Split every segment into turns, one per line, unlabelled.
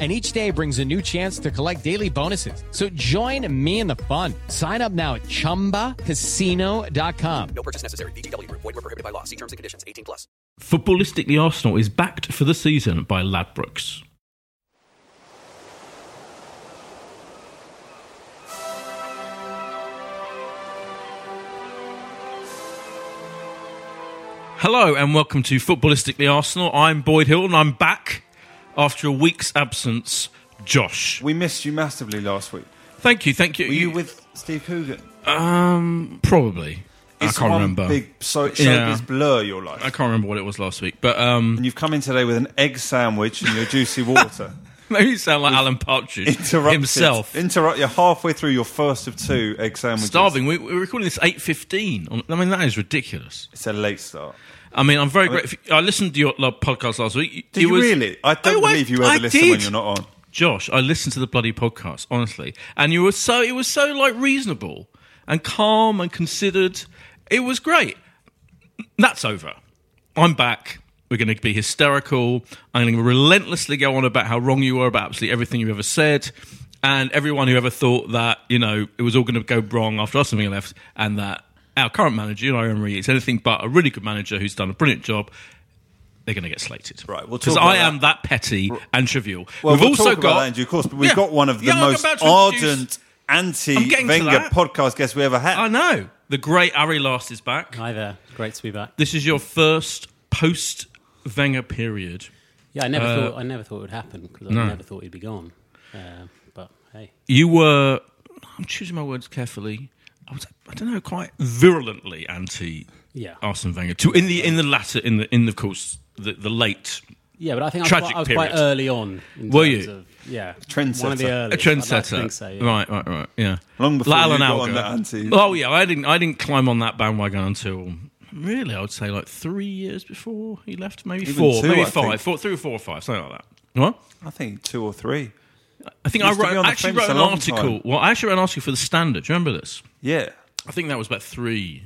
and each day brings a new chance to collect daily bonuses. So join me in the fun. Sign up now at ChumbaCasino.com.
No purchase necessary. VGW. Void were prohibited by law. See terms and conditions. 18 plus.
Footballistically Arsenal is backed for the season by Ladbrokes. Hello and welcome to Footballistically Arsenal. I'm Boyd Hilton and I'm back after a week's absence. Josh,
We missed you massively last week.
thank you, thank you.
Were you with Steve Coogan?
Um, probably.
It's
I can't
one
remember.
Big so showbiz
Yeah.
blur your life.
I can't remember what it was last week, but um,
And you've come in today with an egg sandwich and your juicy water.
maybe you sound like Alan Partridge himself.
Interrupt. You're halfway through your first of two egg sandwiches.
Starving. We, we're recording this eight fifteen. I mean, that is ridiculous.
It's a late start.
I mean, I'm very grateful. I listened to your podcast last week.
Did
It
you
was-
really? I don't
I-
believe you ever
I
listen
did.
when you're not on.
Josh, I listened to the bloody podcast, honestly, and you were so it was so like reasonable and calm and considered. It was great. That's over. I'm back. We're going to be hysterical. I'm going to relentlessly go on about how wrong you were about absolutely everything you've ever said, and everyone who ever thought that you know it was all going to go wrong after us having left, and that our current manager, you know, Emery, is anything but a really good manager who's done a brilliant job. They're going to get slated,
Right, we'll
Because I
that.
am that petty and trivial.
Well,
We've
we'll
also
talk about
got
that in due course, but we've
Yeah.
got one of the
Yeah,
most
about to introduce-
ardent
I'm getting to
anti-Wenger podcast guests we ever had.
I know the great Ari Last is back.
Hi there. Great to be back.
This is your first post Wenger period.
Yeah, I never
Uh,
thought I never thought it would happen because I
no.
never thought he'd be gone. Uh, but hey,
You were, I'm choosing my words carefully. I was, I don't know, quite virulently anti
yeah,
Arsene Wenger. To in the in the latter, in the in the, of course the, the late
yeah. But I think I was, quite, I was quite early on. In
Were
terms
you?
Of, yeah,
Trendsetter.
One of the
A
a
earliest. I'd like
trendsetter.
think so, yeah.
Right, right, right. Yeah.
Long before
Like
you
Alan
got on that anti.
Oh yeah, I didn't. I didn't climb on that bandwagon until really, I would say like three years before he left. Maybe
Even
four,
two,
maybe
I
five,
think.
four, three or four or five, something like that. What?
I think two or three.
I think I
Used to be
wrote, actually wrote an article.
time.
Well, I actually wrote an article for the Standard. Do you remember this?
Yeah,
I think that was about three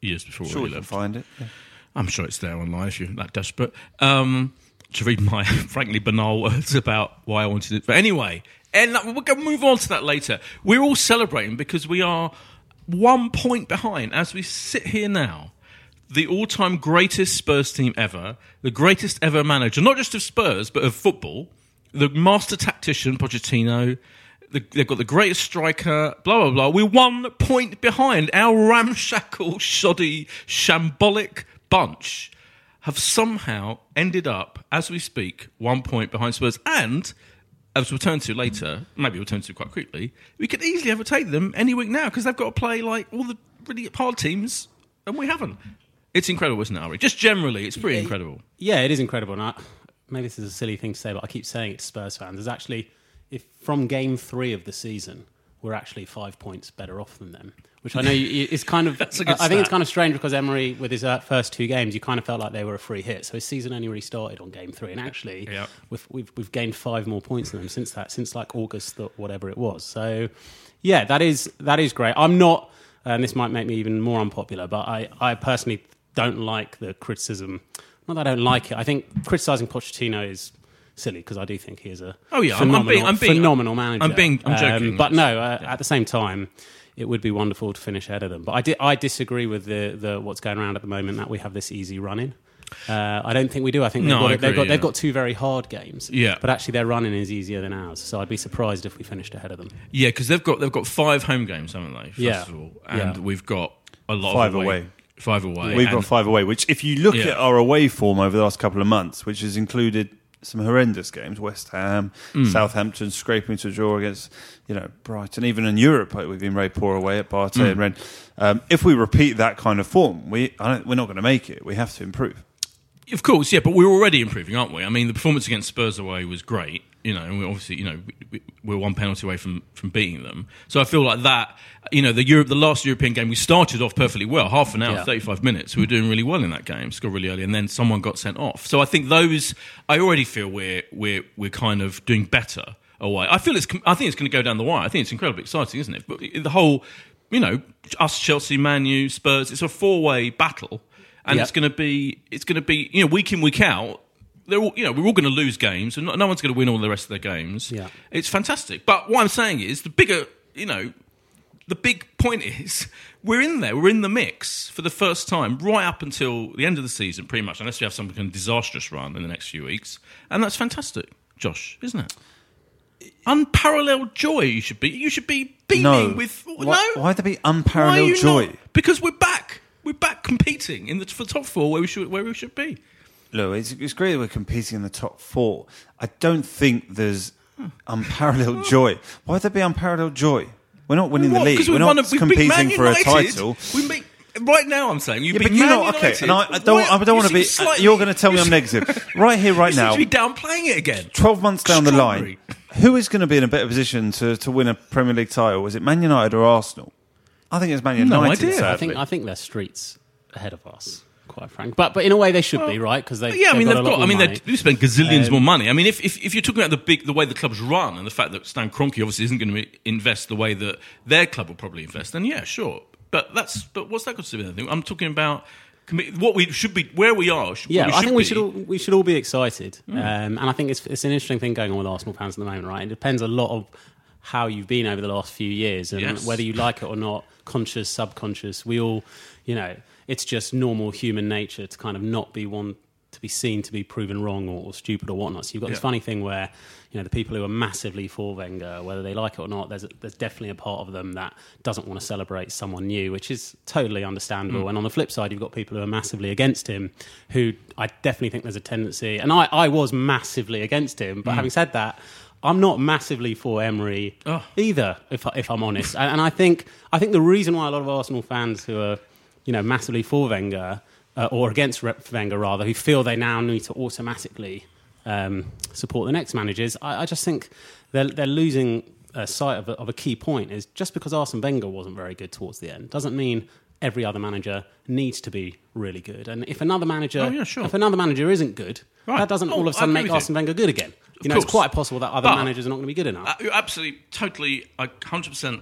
years before
sure we
left.
find it. Yeah.
I'm sure it's there online if you're that desperate. Um, to read my frankly banal words about why I wanted it. But anyway, and we're going to move on to that later. We're all celebrating because we are one point behind as we sit here now. The all time greatest Spurs team ever, the greatest ever manager, not just of Spurs, but of football, the master tactician, Pochettino. The, they've got the greatest striker, blah, blah, blah. We're one point behind. Our ramshackle, shoddy, shambolic bunch have somehow ended up, as we speak, one point behind Spurs. And, as we'll turn to later, maybe we'll turn to quite quickly, we could easily overtake them any week now because they've got to play like all the really hard teams, and we haven't. It's incredible, isn't it, Ari? Just generally, it's pretty incredible.
Yeah, it is incredible. And I, maybe this is a silly thing to say, but I keep saying it to Spurs fans. There's actually, if from game three of the season, we're actually five points better off than them. Which I know it's kind of.
That's a good
I think it's kind of strange because Emery, with his uh, first two games, you kind of felt like they were a free hit. So his season only really started on game three, and actually,
Yeah.
we've, we've we've gained five more points than them since that, since like August, whatever it was. So, yeah, that is that is great. I'm not, and this might make me even more unpopular, but I I personally don't like the criticism. Not that I don't like it. I think criticising Pochettino is silly because I do think he is a
Oh, yeah, I'm- I'm
phenomenal,
being- I'm being-
phenomenal manager.
I'm being- I'm joking.
Um, but no, uh, at the same time, it would be wonderful to finish ahead of them. But I, di- I disagree with the, the what's going around at the moment that we have this easy run in. Uh, I don't think we do. I think they've,
No,
got,
I
it- they've,
agree,
got, they've got two very hard games.
Yeah.
But actually, their running is easier than ours. So I'd be surprised if we finished ahead of them.
Yeah, because they've got they've got five home games, haven't they? First
Yeah.
of all, and
Yeah.
we've got a lot
Five
of
away.
Five away.
We've
and-
got five away, which, if you look
Yeah.
at our away form over the last couple of months, which has included some horrendous games, West Ham,
Mm.
Southampton scraping to a draw against, you know, Brighton. Even in Europe, like, we've been very poor away at BATE
Mm.
and Rennes. Um, if we repeat that kind of form, we I don't, we're not going to make it. We have to improve.
Of course, yeah, but we're already improving, aren't we? I mean, the performance against Spurs away was great, you know, and we obviously, you know, we- we're one penalty away from, from beating them. So I feel like that, you know, the Europe, the last European game, we started off perfectly well, half an hour,
Yeah.
35 minutes. We were doing really well in that game, scored really early, and then someone got sent off. So I think those, I already feel we're, we're, we're kind of doing better away. I feel it's, I think it's going to go down the wire. I think it's incredibly exciting, isn't it? But the whole, you know, us, Chelsea, Man U, Spurs, it's a four way battle and it's going to be it's going to be you know week in week out. They're all, you know we're all going to lose games, and no, no one's going to win all the rest of their games.
Yeah.
it's fantastic. But what I'm saying is the bigger you know the big point is we're in there, we're in the mix for the first time right up until the end of the season, pretty much, unless we have some kind of disastrous run in the next few weeks, and that's fantastic, Josh, isn't it? Unparalleled joy. You should be. You should be beaming
No.
with
Why,
no.
why'd there be unparalleled joy?
not? Because we're back. We're back competing in the for top four where we should where we should be.
Look, it's, it's great that we're competing in the top four. I don't think there's unparalleled joy. Why'd there be unparalleled joy? We're not winning
What?
the league.
'Cause
We're not
won a- we beat
competing for a
United.
title.
We beat right now. I'm saying you
Yeah,
beat
but you
Man
know,
United.
okay, and I, I don't,
Why-
I don't
you
want to
seem
be. uh,
slightly-
you're going to tell me
you
I'm
seem-
negative, right here, right
you
now.
seem to be downplaying it again.
12 months down the line,
Extraordinary.
who is going to be in a better position to, to win a Premier League title? Is it Man United or Arsenal? I think it's Man United.
No idea.
sadly.
I think I think they're streets ahead of us, quite frank. But but in a way they should be right because they
Yeah, I mean they've
got.
got. I mean
money.
they do spend gazillions
Um,
more money. I mean if, if if you're talking about the big the way the club's run and the fact that Stan Kroenke obviously isn't going to invest the way that their club will probably invest, then yeah, sure. But that's but what's that got to do with anything? I'm talking about what we should be where we are. sh-
Yeah,
where
I think we
be.
should all, we should all be excited,
Hmm.
um, and I think it's it's an interesting thing going on with Arsenal fans at the moment, right? It depends a lot of how you've been over the last few years and
Yes.
whether you like it or not, conscious, subconscious. We all, you know, it's just normal human nature to kind of not be one to be seen to be proven wrong or, or stupid or whatnot. So you've got this funny thing where you know the people who are massively for Wenger, whether they like it or not, there's a, there's definitely a part of them that doesn't want to celebrate someone new, which is totally understandable.
Mm.
And on the flip side, you've got people who are massively against him, who I definitely think there's a tendency, and I, I was massively against him,
Mm.
but having said that. I'm not massively for Emery
Oh.
either, if, if I'm honest. And, and I think I think the reason why a lot of Arsenal fans who are, you know, massively for Wenger uh, or against Wenger rather, who feel they now need to automatically um, support the next managers, I, I just think they're they're losing uh, sight of a, of a key point. Is just because Arsene Wenger wasn't very good towards the end doesn't mean every other manager needs to be really good. And if another manager,
Oh, yeah, sure.
if another manager isn't good,
Right.
that doesn't
Oh,
all of a sudden make. Arsene Wenger good again. You know,
course.
it's quite possible that other
But-
managers are not going to be good enough.
Uh, absolutely, totally, uh, 100%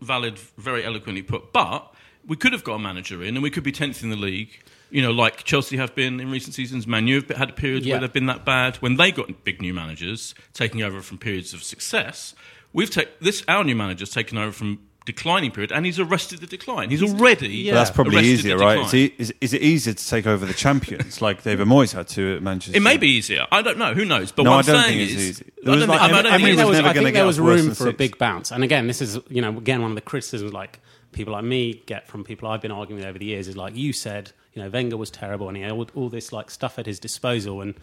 valid, very eloquently put. But we could have got a manager in and we could be 10th in the league, you know, like Chelsea have been in recent seasons. Man U have had periods
Yeah.
where they've been that bad. When they got big new managers taking over from periods of success, we've taken this, our new manager's taken over from declining period and he's arrested the decline. He's already.
Yeah.
But that's probably
arrested
easier,
the
right? Is, e- is, is it easier to take over the champions like David Moyes had to at Manchester?
It may be easier. I don't know. Who knows? But
No,
what
I
I'm
don't
saying
think it's
is,
easy.
I
There was
don't
like-
think- I don't
Emery
think
I think there was,
never
I
gonna
think there was room for a big bounce. And again, this is you know again one of the criticisms like people like me get from people I've been arguing with over the years is like you said you know Wenger was terrible and he had all, all this like stuff at his disposal and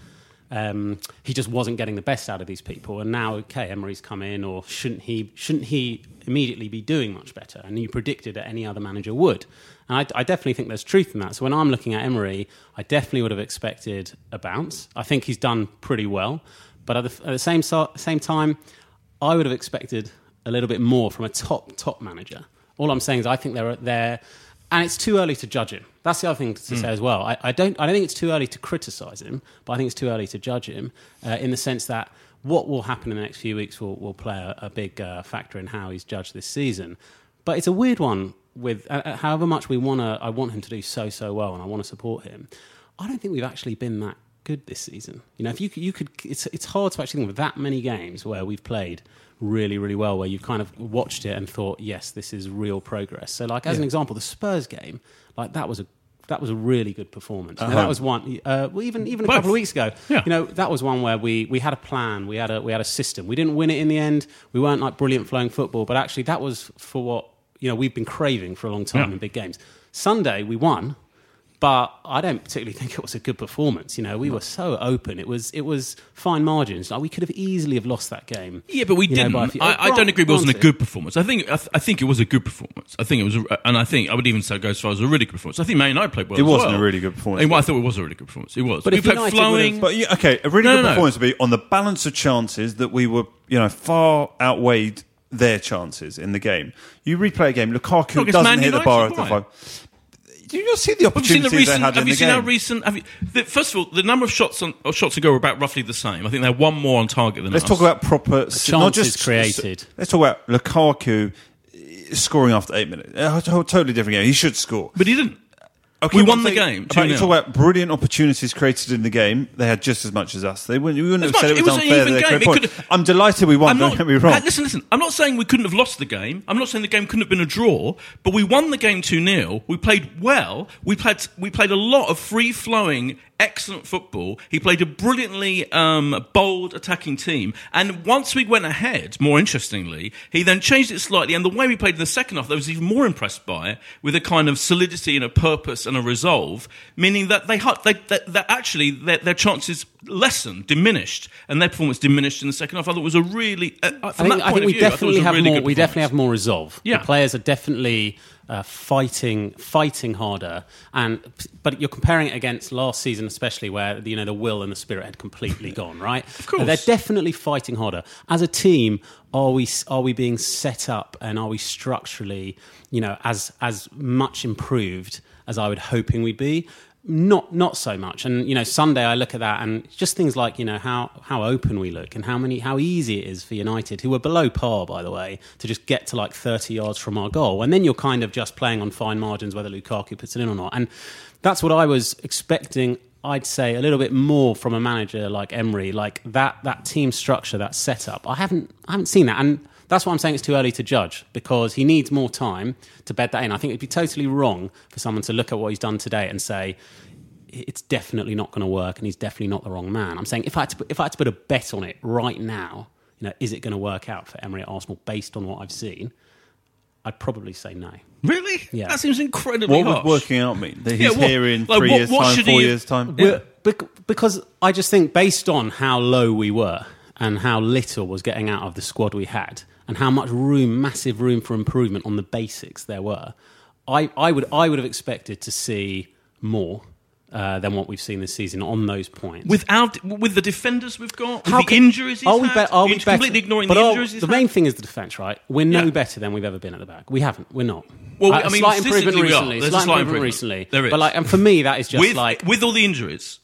um, he just wasn't getting the best out of these people. And now okay, Emery's come in, or shouldn't he? Shouldn't he immediately be doing much better? And you predicted that any other manager would. And I, I definitely think there's truth in that. So when I'm looking at Emery, I definitely would have expected a bounce. I think he's done pretty well, but at the, at the same same time, I would have expected a little bit more from a top top manager. All I'm saying is I think they're there, and it's too early to judge him. That's the other thing to say as well. I, I don't I don't think it's too early to criticise him, but I think it's too early to judge him uh, in the sense that what will happen in the next few weeks will, will play a, a big uh, factor in how he's judged this season. But it's a weird one with uh, uh, however much we want to, I want him to do so so well, and I want to support him. I don't think we've actually been that good this season. You know, if you could, you could, it's it's hard to actually think of that many games where we've played really really well, where you've kind of watched it and thought, yes, this is real progress. So, like as an example, the Spurs game, like that was a that was a really good performance. Know, that was one. Uh, well, even even a
Both.
couple of weeks ago,
Yeah.
you know, that was one where we, we had a plan, we had a we had a system. We didn't win it in the end. We weren't like brilliant flowing football, but actually that was for what you know we've been craving for a long time
Yeah.
in big games. Sunday we won, but I don't particularly think it was a good performance. You know, we were so open. It was it was fine margins. Like we could have easily have lost that game.
Yeah, but we didn't.
by a few-
I, I don't agree. It wasn't a good performance. I think. I, th- I think it was a good performance. I think it was, a, and I think I would even say go as far as a really good performance. I think Man United played well.
It
as
wasn't
well.
a really good performance.
Hey, well, I thought it was a really good performance. It was.
But
we
if
played
United
flowing.
But yeah, okay, a really
No,
good
no, no.
performance would be on the balance of chances that we were, you know, far outweighed their chances in the game. You replay a game, Lukaku doesn't
Man
hit the bar after
why?
five. Do you not see the
Have you seen
opportunities
the recent?
they had
Have you seen
game?
our recent? Have you, the, first of all, the number of shots on or shots to go were about roughly the same. I think they're one more on target than us.
Let's
us.
talk about proper not
chances
just
created.
Let's talk about Lukaku uh, scoring after eight minutes. A to- totally different game. He should score.
But he didn't.
Okay,
We won the game,
About, you talk about brilliant opportunities created in the game. They had just as much as us. They wouldn't, we wouldn't have
As
said it was,
It was an
unfair.
even game. It
I'm delighted we won.
I'm
don't
not,
get me wrong.
Listen, listen. I'm not saying we couldn't have lost the game. I'm not saying the game couldn't have been a draw. But we won the game two 0 We played well. We played. We played a lot of free flowing, excellent football. He played a brilliantly um, bold attacking team. And once we went ahead, more interestingly, he then changed it slightly. And the way we played in the second half, I was even more impressed by it, with a kind of solidity and a purpose and a resolve, meaning that they had they, that, that actually their, their chances lessened, diminished, and their performance diminished in the second half. I thought it was a really uh,
I
from
think,
that
I think
of
we
view, I thought it was
definitely have
really
more. We definitely have more resolve.
Yeah.
The players are definitely uh, fighting, fighting harder. And but you're comparing it against last season, especially where you know the will and the spirit had completely gone. Right? Of
course.
they're definitely fighting harder. As a team, are we are we being set up and are we structurally, you know, as as much improved as I would hoping we'd be? Not not so much. And you know, Sunday I look at that and just things like you know how how open we look and how many how easy it is for United, who are below par by the way, to just get to like thirty yards from our goal, and then you're kind of just playing on fine margins whether Lukaku puts it in or not. And that's what I was expecting. I'd say a little bit more from a manager like Emery, like that that team structure, that setup. I haven't I haven't seen that, and that's why I'm saying it's too early to judge because he needs more time to bed that in. I think it'd be totally wrong for someone to look at what he's done today and say it's definitely not going to work and he's definitely not the wrong man. I'm saying if I had to put, if I had to put a bet on it right now, you know, is it going to work out for Emery at Arsenal based on what I've seen? I'd probably say no.
Really?
Yeah.
That seems incredibly
what would working out mean? That he's
Yeah, what-
here in
like,
three
what-
years'
what
time, four
he-
years' time.
We're- because I just think based on how low we were and how little was getting out of the squad we had and how much room, massive room for improvement on the basics there were, I, I would I would have expected to see more. Uh, than what we've seen this season on those points.
Without with the defenders we've got, with
How
the
can-
injuries he's
are we, be- are we better?
completely ignoring
but
the injuries
The
had.
main thing is the defence, right? We're no
Yeah.
better than we've ever been at the back. We haven't. We're not.
Well,
Uh,
I mean,
slight improvement
statistically we are.
recently.
There's a
slight,
slight
improvement,
improvement.
recently.
There is.
But like, and for me, that is just
with
like
with all the injuries.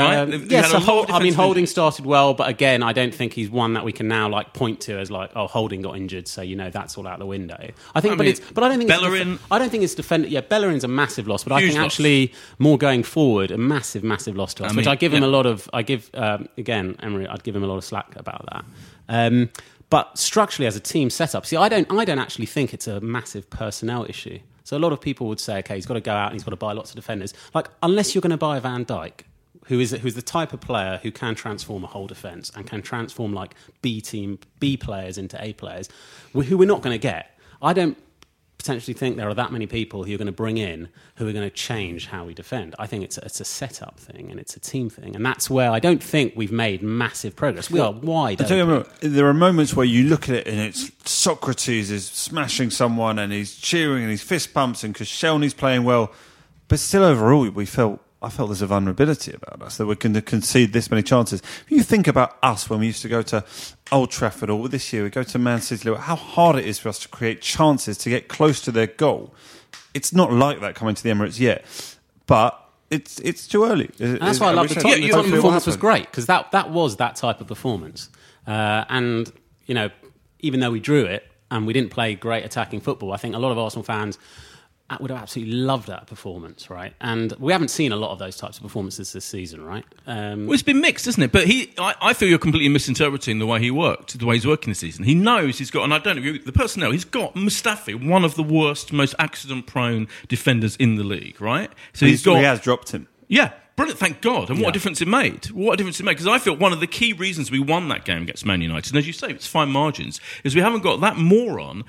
Right?
um, yeah, so
a lot
Hol-
of
I mean, Holding started well, but again, I don't think he's one that we can now like point to as like, oh, Holding got injured, so you know that's all out the window. I think,
I
but
mean,
it's, but I don't think
Bellerin-
It's I don't think it's defend. Yeah, Bellerin's a massive loss, but I think
loss.
actually more going forward, a massive, massive loss to us.
I
which
mean,
I give him a lot of. I give um, again, Emery. I'd give him a lot of slack about that. Um, but structurally, as a team setup, see, I don't, I don't actually think it's a massive personnel issue. So a lot of people would say, okay, he's got to go out and he's got to buy lots of defenders. Like, unless you're going to buy Van Dijk, who is who's the type of player who can transform a whole defense and can transform like B team B players into A players, who we're not going to get. I don't potentially think there are that many people who are going to bring in who are going to change how we defend. I think it's a, it's a setup thing and it's a team thing, and that's where I don't think we've made massive progress. We are wide.
I tell you there are moments where you look at it and it's Sokratis is smashing someone and he's cheering and he's fist pumps and Koscielny's playing well, but still overall we felt I felt there's a vulnerability about us that we're going to concede this many chances. If You think about us when we used to go to Old Trafford or this year we go to Man City, how hard it is for us to create chances to get close to their goal. It's not like that coming to the Emirates yet, but it's it's too early.
And that's why I love the
Yeah,
Tottenham,
you-
the Tottenham performance was great because that, that was that type of performance. Uh, and, you know, even though we drew it and we didn't play great attacking football, I think a lot of Arsenal fans would have absolutely loved that performance, right? And we haven't seen a lot of those types of performances this season, right? Um,
Well, it's been mixed, isn't it? But he, I, I feel you're completely misinterpreting the way he worked, the way he's working this season. He knows he's got, and I don't agree with the personnel. He's got Mustafi, one of the worst, most accident-prone defenders in the league, right? So he's
He's,
got,
he has dropped him.
yeah, brilliant. Thank God. And what
Yeah.
a difference it made. What a difference it made. Because I feel one of the key reasons we won that game against Man United, and as you say, it's fine margins, is we haven't got that moron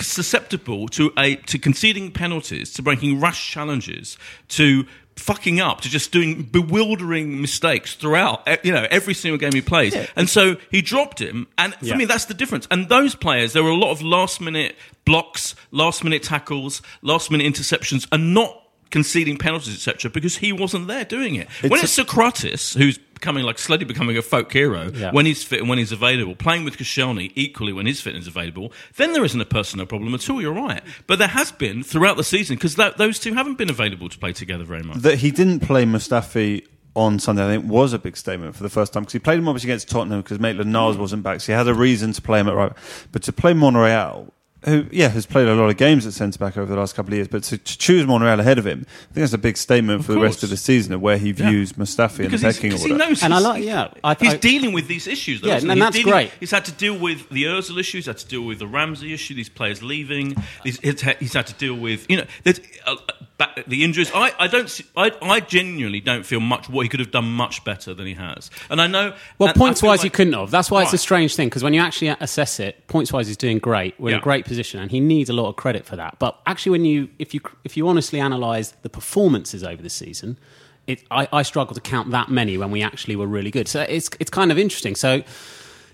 susceptible to a to conceding penalties, to breaking rash challenges, to fucking up, to just doing bewildering mistakes throughout. You know, every single game he plays. And so he dropped him, and for
Yeah.
me, that's the difference. And those players, there were a lot of last minute blocks, last minute tackles, last minute interceptions, and not conceding penalties, etc., because he wasn't there doing it. when
It's
it's Sokratis, who's becoming like slowly becoming a folk hero,
Yeah.
when he's fit and when he's available, playing with Koscielny equally when his fitness is available, then there isn't a personnel problem at all. You're right, but there has been throughout the season because those two haven't been available to play together very much.
That he didn't play Mustafi on Sunday, I think, was a big statement for the first time because he played him obviously against Tottenham because Maitland Niles mm. wasn't back, so he had a reason to play him at right. But to play Monreal, who yeah has played a lot of games at centre back over the last couple of years, but to, to choose Monreal ahead of him, I think that's a big statement for the rest of the season of where he
Yeah.
views Mustafi in the
Because he's-
order.
he knows
And I
he's-
like- yeah, I-
he's
I-
dealing with these issues. Though,
Yeah,
isn't
and?
He's
that's
dealing-
great.
He's had to deal with the Özil issue. He's had to deal with the Ramsey issue. These players leaving. He's, he's had- to deal with you know uh, back, the injuries. I, I don't. See, I, I genuinely don't feel much. What he could have done much better than he has. And I know.
Well, points wise,
like-
he couldn't have. That's why it's a strange thing because when you actually assess it, points wise, he's doing great. We're in a great position, and he needs a lot of credit for that. But actually, when you if you if you honestly analyse the performances over the season, it, I, I struggle to count that many when we actually were really good. So it's it's kind of interesting. So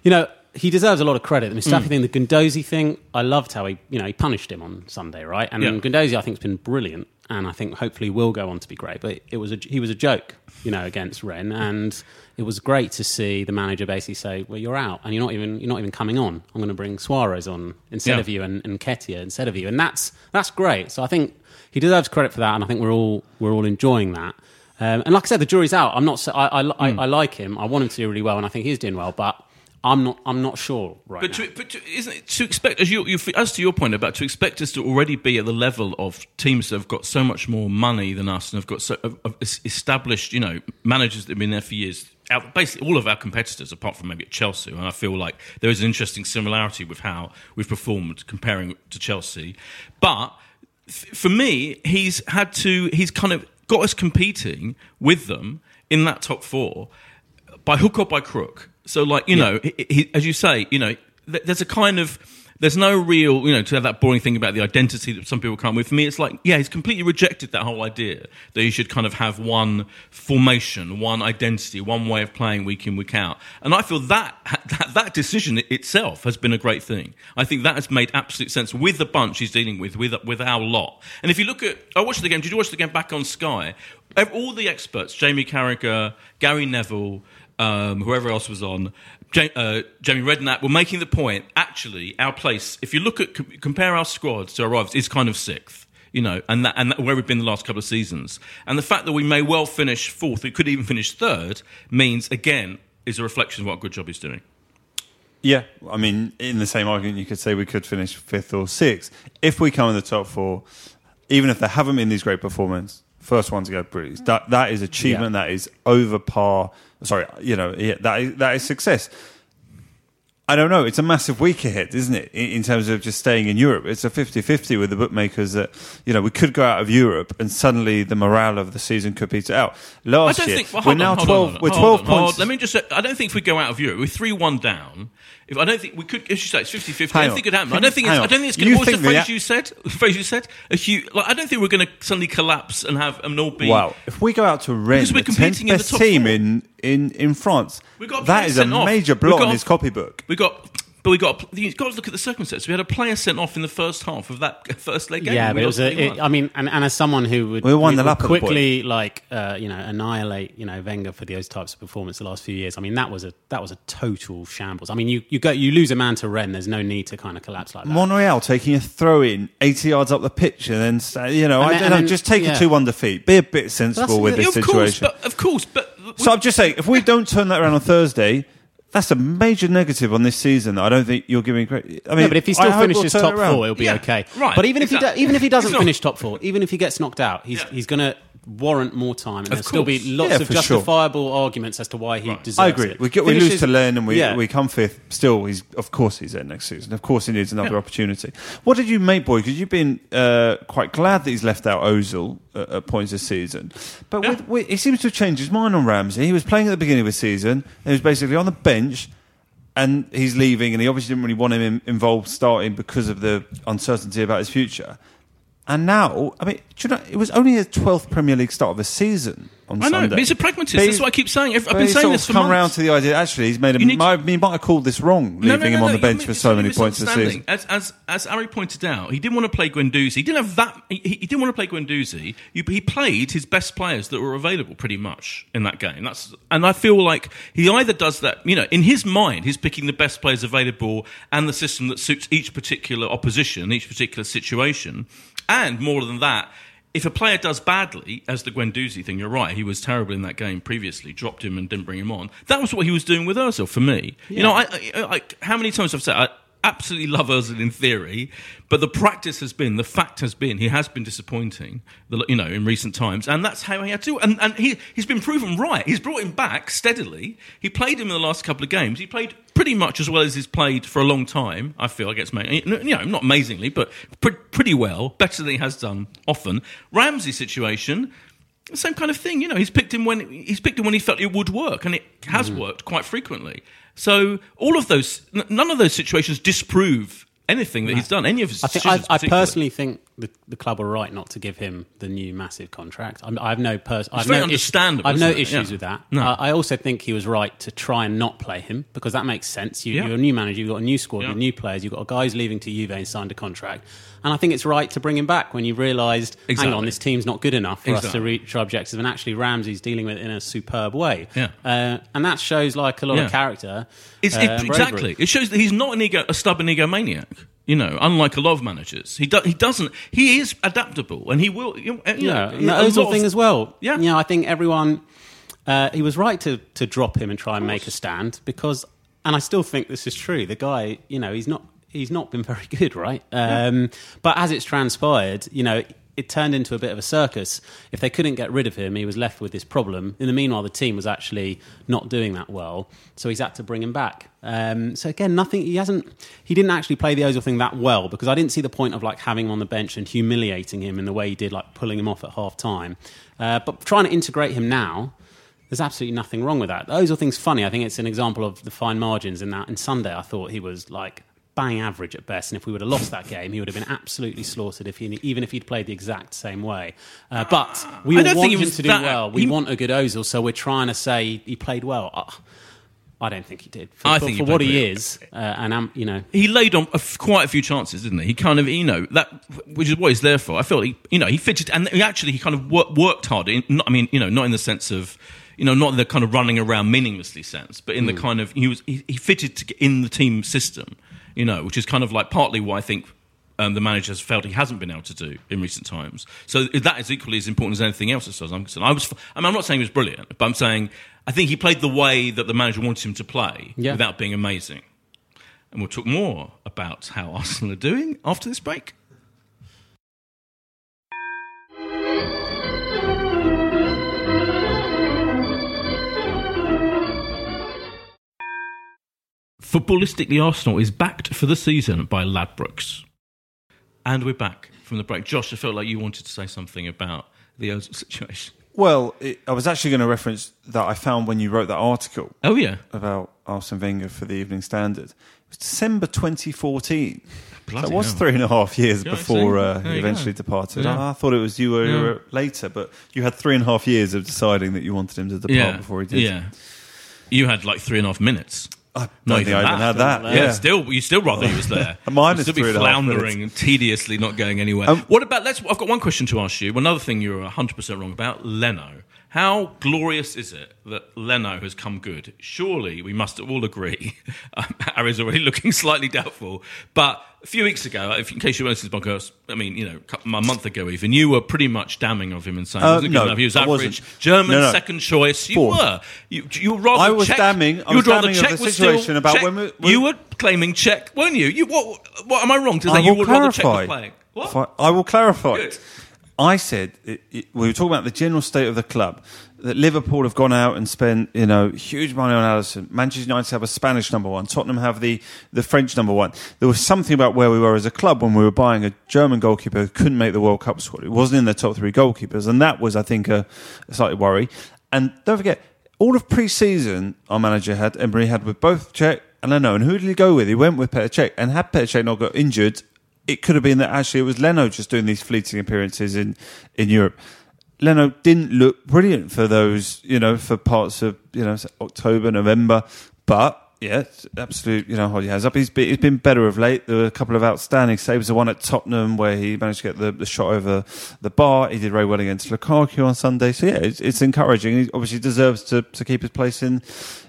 you know. He deserves a lot of credit. The
Mm.
Mustafi thing, the Guendouzi thing, I loved how he, you know, he punished him on Sunday, right? And
Yeah.
Guendouzi, I think, has been brilliant, and I think hopefully will go on to be great. But it was a, he was a joke, you know, against Rennes, and it was great to see the manager basically say, "Well, you're out, and you're not even you're not even coming on. I'm going to bring Suarez on instead
Yeah.
of you, and, and Ketia instead of you, and that's that's great. So I think he deserves credit for that, and I think we're all we're all enjoying that. Um, and like I said, the jury's out. I'm not. I, I, I,
Hmm.
I like him. I want him to do really well, and I think he's doing well, but. I'm not. I'm not sure right
But
now.
to, but to, isn't it to expect as you, you as to your point about to expect us to already be at the level of teams that have got so much more money than us and have got so have, established you know managers that have been there for years. Our, basically, all of our competitors, apart from maybe at Chelsea, and I feel like there is an interesting similarity with how we've performed comparing to Chelsea. But for me, he's had to. He's kind of got us competing with them in that top four by hook or by crook. So, like you know, he, he, as you say, you know, th- there's a kind of there's no real, you know, to have that boring thing about the identity that some people come with. For me, it's like, yeah, he's completely rejected that whole idea that you should kind of have one formation, one identity, one way of playing week in, week out. And I feel that that, that decision itself has been a great thing. I think that has made absolute sense with the bunch he's dealing with, with with our lot. And if you look at, I watched the game. Did you watch the game back on Sky? All the experts, Jamie Carragher, Gary Neville um, whoever else was on, Ja- uh, Jamie Redknapp, were making the point. Actually, our place, if you look at compare our squads to our rivals, is kind of sixth. You know, and that, and that, where we've been the last couple of seasons, and the fact that we may well finish fourth, we could even finish third, means again is a reflection of what a good job he's doing.
Yeah, I mean, in the same argument, you could say we could finish fifth or sixth if we come in the top four. Even if there haven't been these great performances, first one to go, brilliant. That that is achievement. That is over par. Sorry, you know, yeah, that is that is success. I don't know. It's a massive week ahead, isn't it? In, in terms of just staying in Europe, it's a 50-50 with the bookmakers that you know we could go out of Europe and suddenly the morale of the season could peter out. Last
I don't
year,
think. Well,
we're
hold
now twelve.
on,
we're twelve
on.
points.
Let me just. Say, I don't think if we go out of Europe, we're three-one down. If I don't think we could, as you say, it's 50-50. I don't
on.
think it happened. I don't think. It's, I don't think it's going. What was the
the
phrase you said? The phrase you said. A huge. Like, I don't think we're going to suddenly collapse and have and all be.
Wow! If we go out to Rennes,
Because we're
the
competing in the top
team
four.
in, in, in France,
We got a
that is a
off.
major blot on his copybook.
We got. But we got. You've got to look at the circumstances. We had a player sent off in the first half of that first leg game.
Yeah, but it was.
lost
A, it, I mean, and, and as someone who would,
We won the
would
lap at the point.
quickly like uh, you know annihilate you know Wenger for those types of performance the last few years. I mean, that was a that was a total shambles. I mean, you you go you lose a man to Rennes. There's no need to kind of collapse like that.
Monreal taking a throw in 80 yards up the pitch and then, you know,
And
I
then-
don't know, just take
yeah.
a 2 1 defeat. Be a bit sensible with
Yeah,
this
of course,
situation.
but of course, but
so I'm just saying, if we don't turn that around on Thursday, That's a major negative on this season. I don't think you're giving great. I mean,
No, but if he
I
still
hope we'll
finishes
turn
top
it around.
four, he'll be
Yeah,
okay.
right,
But even if he
exactly.
do, even if he doesn't
It's not-
finish top four, even if he gets knocked out, he's
Yeah.
he's going to warrant more time, and
Of
there'll still be lots
Yeah,
of
for sure.
justifiable arguments as to why he deserves it.
I agree.
it.
We, get, we
Finishes-
lose to Rennes and we,
Yeah.
we come fifth. Still, he's of course he's there next season. Of course he needs another
Yeah.
opportunity. What did you make, boy? Because you've been uh, quite glad that he's left out Ozil at, at points this season, but with, with, he seems to have changed his mind on Ramsey. He was playing at the beginning of the season. And he was basically on the bench. And he's leaving, and he obviously didn't really want him in, involved starting because of the uncertainty about his future. And now, I mean, do you know, it was only a 12th Premier League start of the season on
I know,
Sunday.
but he's a pragmatist.
But
That's what I keep saying. I've, I've been saying this for
come
months.
round to the idea. Actually, he's made a.
You need to-
might, he might have called this wrong, leaving
No, no, no,
him on
no,
the
you-
bench for so many points this
misunderstanding.
season.
As, as as Ari pointed out, he didn't want to play Guendouzi. He didn't have that. He, he didn't want to play Guendouzi. He, he played his best players that were available pretty much in that game. That's and I feel like he either does that. You know, in his mind, he's picking the best players available and the system that suits each particular opposition, each particular situation, and more than that. If a player does badly, as the Guendouzi thing, you're right. He was terrible in that game previously. Dropped him and didn't bring him on. That was what he was doing with Özil for me. You know, I, I, I, how many times I've said I absolutely love Özil in theory, but the practice has been, the fact has been, he has been disappointing. You know, in recent times, and that's how he had to. And, and he he's been proven right. He's brought him back steadily. He played him in the last couple of games. He played pretty much as well as he's played for a long time. I feel against Man. You know, not amazingly, but pre- pretty well, better than he has done often. Ramsey situation. Same kind of thing, you know. He's picked him when he's picked him when he felt it would work, and it has mm. worked quite frequently. So all of those, n- none of those situations disprove anything that he's done. Any of his
I think I,
decisions
I personally think the, the club were right not to give him the new massive contract. I'm, I have no pers- I have
very
no issues-
understandable,
I have no
it?
issues
Yeah.
with that.
No.
I, I also think he was right to try and not play him because that makes sense. You,
Yeah.
You're a new manager, you've got a new squad
Yeah.
new players, you've got a guy who's leaving to Juve and signed a contract, and I think it's right to bring him back when you realised, hang on, this team's not good enough for us to reach our objectives, and actually Ramsey's dealing with it in a superb way.
Yeah.
uh, and that shows like a lot of character.
It's,
uh,
it, exactly. It shows that he's not an ego, a stubborn egomaniac. You know, unlike a lot of managers, he do, he doesn't. He is adaptable, and he will. You know,
Yeah,
know,
and the
a lot
Ozil
of-
thing as well.
Yeah.
you know, I think everyone uh, he was right to to drop him and try and make a stand because, and I still think this is true. The guy, you know, he's not he's not been very good, right? Um, But as it's transpired, you know. It turned into a bit of a circus. If they couldn't get rid of him, he was left with this problem. In the meanwhile, the team was actually not doing that well, so he's had to bring him back. Um, so again, nothing. He hasn't. He didn't actually play the Ozil thing that well because I didn't see the point of like having him on the bench and humiliating him in the way he did, like pulling him off at half time. Uh, but trying to integrate him now, there's absolutely nothing wrong with that. The Ozil thing's funny. I think it's an example of the fine margins in that. And Sunday, I thought he was like bang average at best. And if we would have lost that game, he would have been absolutely slaughtered if he, even if he'd played the exact same way. Uh, but we want him to do
that-
well. We
he-
want a good Ozil, so we're trying to say he played well. Uh, I don't think he did. For,
I think
for what he is, uh, and um, you know,
he laid on a f- quite a few chances, didn't he? He kind of, you know, that which is what he's there for. I felt he, you know, he fitted, and he actually he kind of wor- worked hard. In, not, I mean, you know, not in the sense of, you know, not in the kind of running around meaninglessly sense, but in the kind of he was he, he fitted to get in the team system, you know, which is kind of like partly why I think. Um, the manager has felt he hasn't been able to do in recent times. So that is equally as important as anything else, as far as I'm concerned. I was, I mean, I'm not saying he was brilliant, but I'm saying I think he played the way that the manager wanted him to play
Yeah.
without being amazing. And we'll talk more about how Arsenal are doing after this break. Footballistically, Arsenal is backed for the season by Ladbrokes. And we're back from the break. Josh, I felt like you wanted to say something about the Ozil situation.
Well, it, I was actually going to reference that I found when you wrote that article
Oh, yeah.
about Arsene Wenger for the Evening Standard. It was December 2014.
Bloody
that was
hell.
three and a half years
Yeah,
before uh, he eventually
go.
departed.
Yeah.
I, I thought it was you were,
Yeah.
were later, but you had three and a half years of deciding that you wanted him to depart
Yeah.
before he did.
Yeah. You had like three and a half minutes.
I don't
Not
think I even had that.
Yeah,
Yeah.
still, you still rather he was there.
Mine
You'd
is
still be
three and a half
floundering and tediously not going anywhere.
Um,
what about? Let's. I've got one question to ask you. Another thing you're 100 percent wrong about. Leno. How glorious is it that Leno has come good? Surely we must all agree. Um, Ari's already looking slightly doubtful. But a few weeks ago, if, in case you weren't this podcast, I mean, you know, a month ago even, you were pretty much damning of him and saying
Uh,
he wasn't good
no,
enough. He was
I
average.
wasn't.
German
No, no.
second choice. You
Fourth.
were. You, you were rather
I was
Czech-
damning- I
you
was damning of
Cech
the situation about
Cech-
when we-
you were claiming Cech, weren't you? You what? What am I wrong to say?
I
you
will
would rather Cech was
clarify.
playing. What?
I will clarify.
Good.
I said it, it, we were talking about the general state of the club. That Liverpool have gone out and spent you know huge money on Alisson. Manchester United have a Spanish number one. Tottenham have the the French number one. There was something about where we were as a club when we were buying a German goalkeeper who couldn't make the World Cup squad. It wasn't in the top three goalkeepers, and that was I think a, a slightly worry. And don't forget, all of pre-season our manager had Emery had with both Cech and Leno. And who did he go with? He went with Petr Cech. And had Petr Cech not got injured, it could have been that actually it was Leno just doing these fleeting appearances in, in Europe. Leno didn't look brilliant for those, you know, for parts of, you know, October, November. But, yeah, absolute, you know, hold your hands up. He's been, he's been better of late. There were a couple of outstanding saves. The one at Tottenham where he managed to get the, the shot over the bar. He did very well against Lukaku on Sunday. So, yeah, it's, it's encouraging. He obviously deserves to, to keep his place in,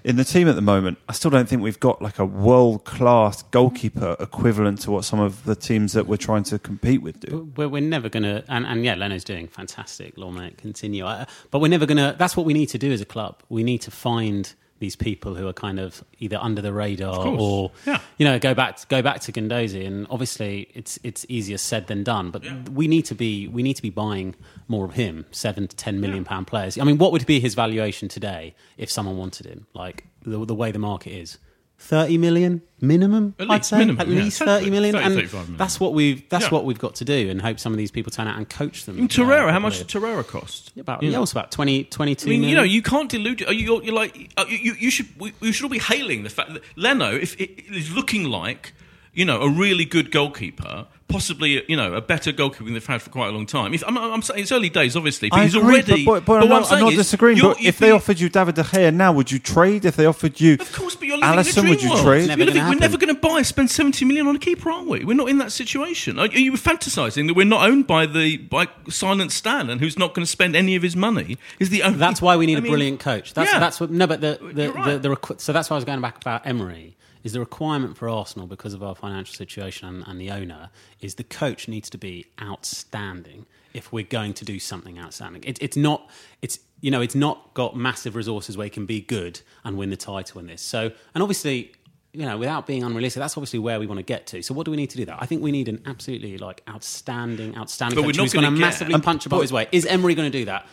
in the team at the moment. I still don't think we've got like a world class goalkeeper equivalent to what some of the teams that we're trying to compete with do.
We're, we're never going to, and, and yeah, Leno's doing fantastic. It continue. But we're never going to, that's what we need to do as a club. We need to find these people who are kind of either under the radar or,
Yeah.
you know, go back, go back to Guendouzi. And obviously it's, it's easier said than done, but we need to be, we need to be buying more of him, seven to 10 million pound players. I mean, what would be his valuation today if someone wanted him? Like the, the way the market is. 30 million minimum,
At
I'd
least,
say.
minimum,
At
yeah.
least
30,
30 million.
30,
and
35 million.
that's what we've that's
Yeah.
what we've got to do and hope some of these people turn out and coach them.
And Torreira, how much did Torreira cost?
About
You
yeah,
know.
it's about 20, 22
I mean, you know, you can't delude. You're, you're, you're like, uh, you, you- you should, we, we should all be hailing the fact that Leno, if it is looking like, you know, a really good goalkeeper, possibly, you know, a better goalkeeper than they've had for quite a long time. If I'm, I'm saying it's early days, obviously, but
I
he's
agree,
already.
but, but, but I'm not, I'm
saying
not disagreeing. But if they
you-
offered you David De Gea now, would you trade? If they offered you,
Of course, but you're living
Alisson,
in a
would
dream
you
world.
trade?
Never
We're, living- we're never going to buy, spend 70 million on a keeper, aren't we? We're not in that situation. Are, are you fantasising that we're not owned by the by Silent Stan and who's not going to spend any of his money? Is the only,
That's why we need
I
a
mean,
brilliant coach. That's
yeah.
that's what. No, but the the,
You're
the,
right.
the, requ- so that's why I was going back about Emery. Is the requirement for Arsenal because of our financial situation and, and the owner is the coach needs to be outstanding if we're going to do something outstanding. It, it's not. It's you know it's not got massive resources where he can be good and win the title in this. So and obviously. You know, without being unrealistic, that's obviously where we want to get to. So, what do we need to do that? I think we need an absolutely like outstanding, outstanding
But we're
coach
not
who's going to
get-
massively
Um,
punch above his weight. Is Emery going to do that?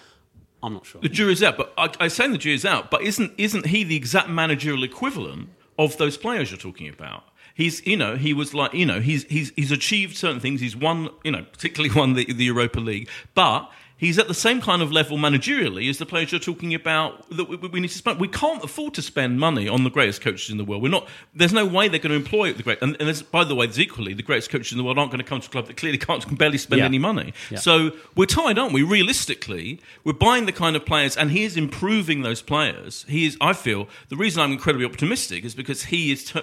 I'm not sure.
The jury's out, but I, I say the jury's out. But isn't isn't he the exact managerial equivalent of those players you're talking about? He's you know he was like you know he's he's he's achieved certain things. He's won you know particularly won the, the Europa League, but he's at the same kind of level managerially as the players you're talking about that we, we need to spend. We can't afford to spend money on the greatest coaches in the world. We're not. There's no way they're going to employ the great. And, and there's, by the way, there's equally the greatest coaches in the world aren't going to come to a club that clearly can't can barely spend
Yeah.
any money.
Yeah.
So we're tied, aren't we? Realistically, we're buying the kind of players, and he is improving those players. He is. I feel the reason I'm incredibly optimistic is because he is. T-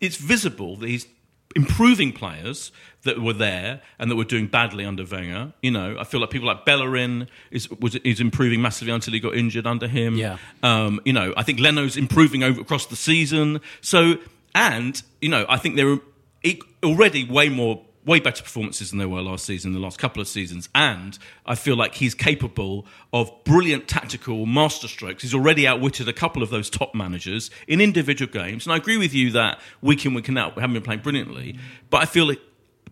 it's visible that he's improving players that were there and that were doing badly under Wenger. You know, I feel like people like Bellerin is was is improving massively until he got injured under him.
Yeah.
Um, you know, I think Leno's improving over across the season. So, and you know, I think there are e- already way more, way better performances than they were last season, the last couple of seasons. And I feel like he's capable of brilliant tactical masterstrokes. He's already outwitted a couple of those top managers in individual games. And I agree with you that week in week out we haven't been playing brilliantly, but I feel like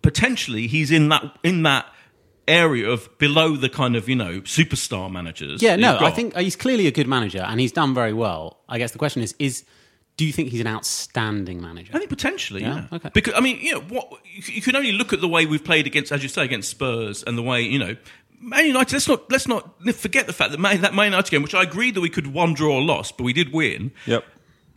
potentially he's in that in that. Area of below the kind of you know superstar managers.
Yeah, no,
you've
I think he's clearly a good manager and he's done very well. I guess the question is: is do you think he's an outstanding manager?
I think potentially,
Yeah?
yeah.
Okay.
Because I mean, you know, what you can only look at the way we've played against, as you say, against Spurs, and the way you know. Man United. Let's not let's not forget the fact that Man, that Man United game, which I agree that we could one draw or lost, but we did win.
yep.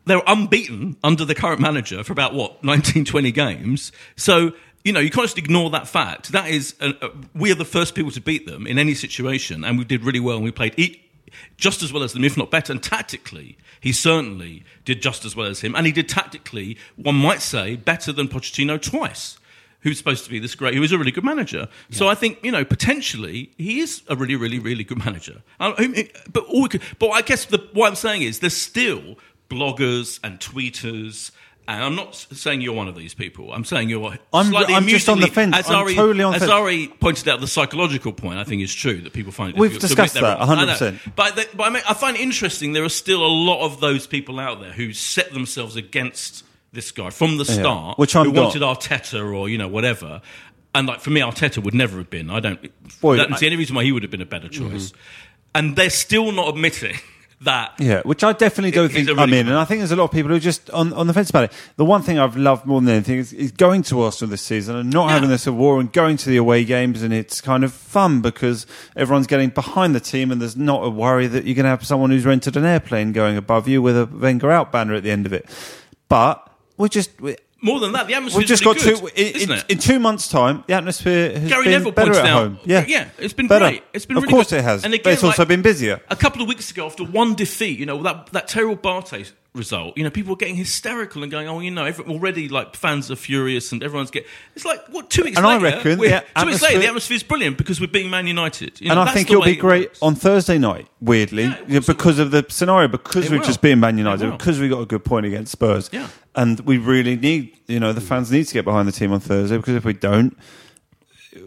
They were unbeaten under the current manager for about what 19, 20 games. So you know you can't just ignore that fact. That is, uh, uh, we are the first people to beat them in any situation, and we did really well, and we played. E- just as well as them, if not better. And tactically, he certainly did just as well as him. And he did tactically, one might say, better than Pochettino twice. who's supposed to be this great, who is a really good manager. So I think you know potentially he is a really, really, really good manager. Uh, But all we could, but I guess the, what I'm saying is there's still bloggers and tweeters. And I'm not saying you're one of these people. I'm saying you're
I'm-
slightly
I'm just on the fence.
As
I'm
Ari,
totally on the
as. Ari pointed out, the psychological point I think is true that people find it
We've
difficult to admit
discussed that,
wrong. I know.
100%.
But, they, but I, mean, I find it interesting. There are still a lot of those people out there who set themselves against this guy from the
Yeah.
start,
Which I'm
who
not.
wanted Arteta or you know whatever. And like for me, Arteta would never have been. I don't.
Boy,
I don't
I-
see any reason why he would have been a better choice. Mm-hmm. And they're still not admitting that.
Yeah, which I definitely don't think
really
I'm in,
good
and I think there's a lot of people who are just on, on the fence about it. The one thing I've loved more than anything is, is going to Arsenal this season and not
Yeah.
having this war and going to the away games, and it's kind of fun because everyone's getting behind the team, and there's not a worry that you're going to have someone who's rented an airplane going above you with a Wenger out banner at the end of it. But we're just we,
More than that, the atmosphere
we've just got
good,
two in,
isn't
in,
it?
in two months' time. The atmosphere has
Gary
been
Neville
better at
out-
home. Yeah,
yeah, it's been
better.
great. It's been
of
really
course
good.
it has,
And
but
again,
it's also
like-
been busier.
a couple of weeks ago after one defeat, you know, that, that terrible BATE result, you know, people were getting hysterical and going, oh, you know, every, already like fans are furious and everyone's get. It's like, what, two weeks
And I
later?
reckon
we're-
the
two weeks later,
atmosphere-
the atmosphere is brilliant because we're beating Man United. You know,
and I think it'll be
it
great
works.
on Thursday night. Weirdly,
Yeah,
Yeah, because of the scenario, because
It
we've
will.
just beaten Man United, because we got a good point against Spurs,
Yeah.
and we really need, you know, the fans need to get behind the team on Thursday because if we don't,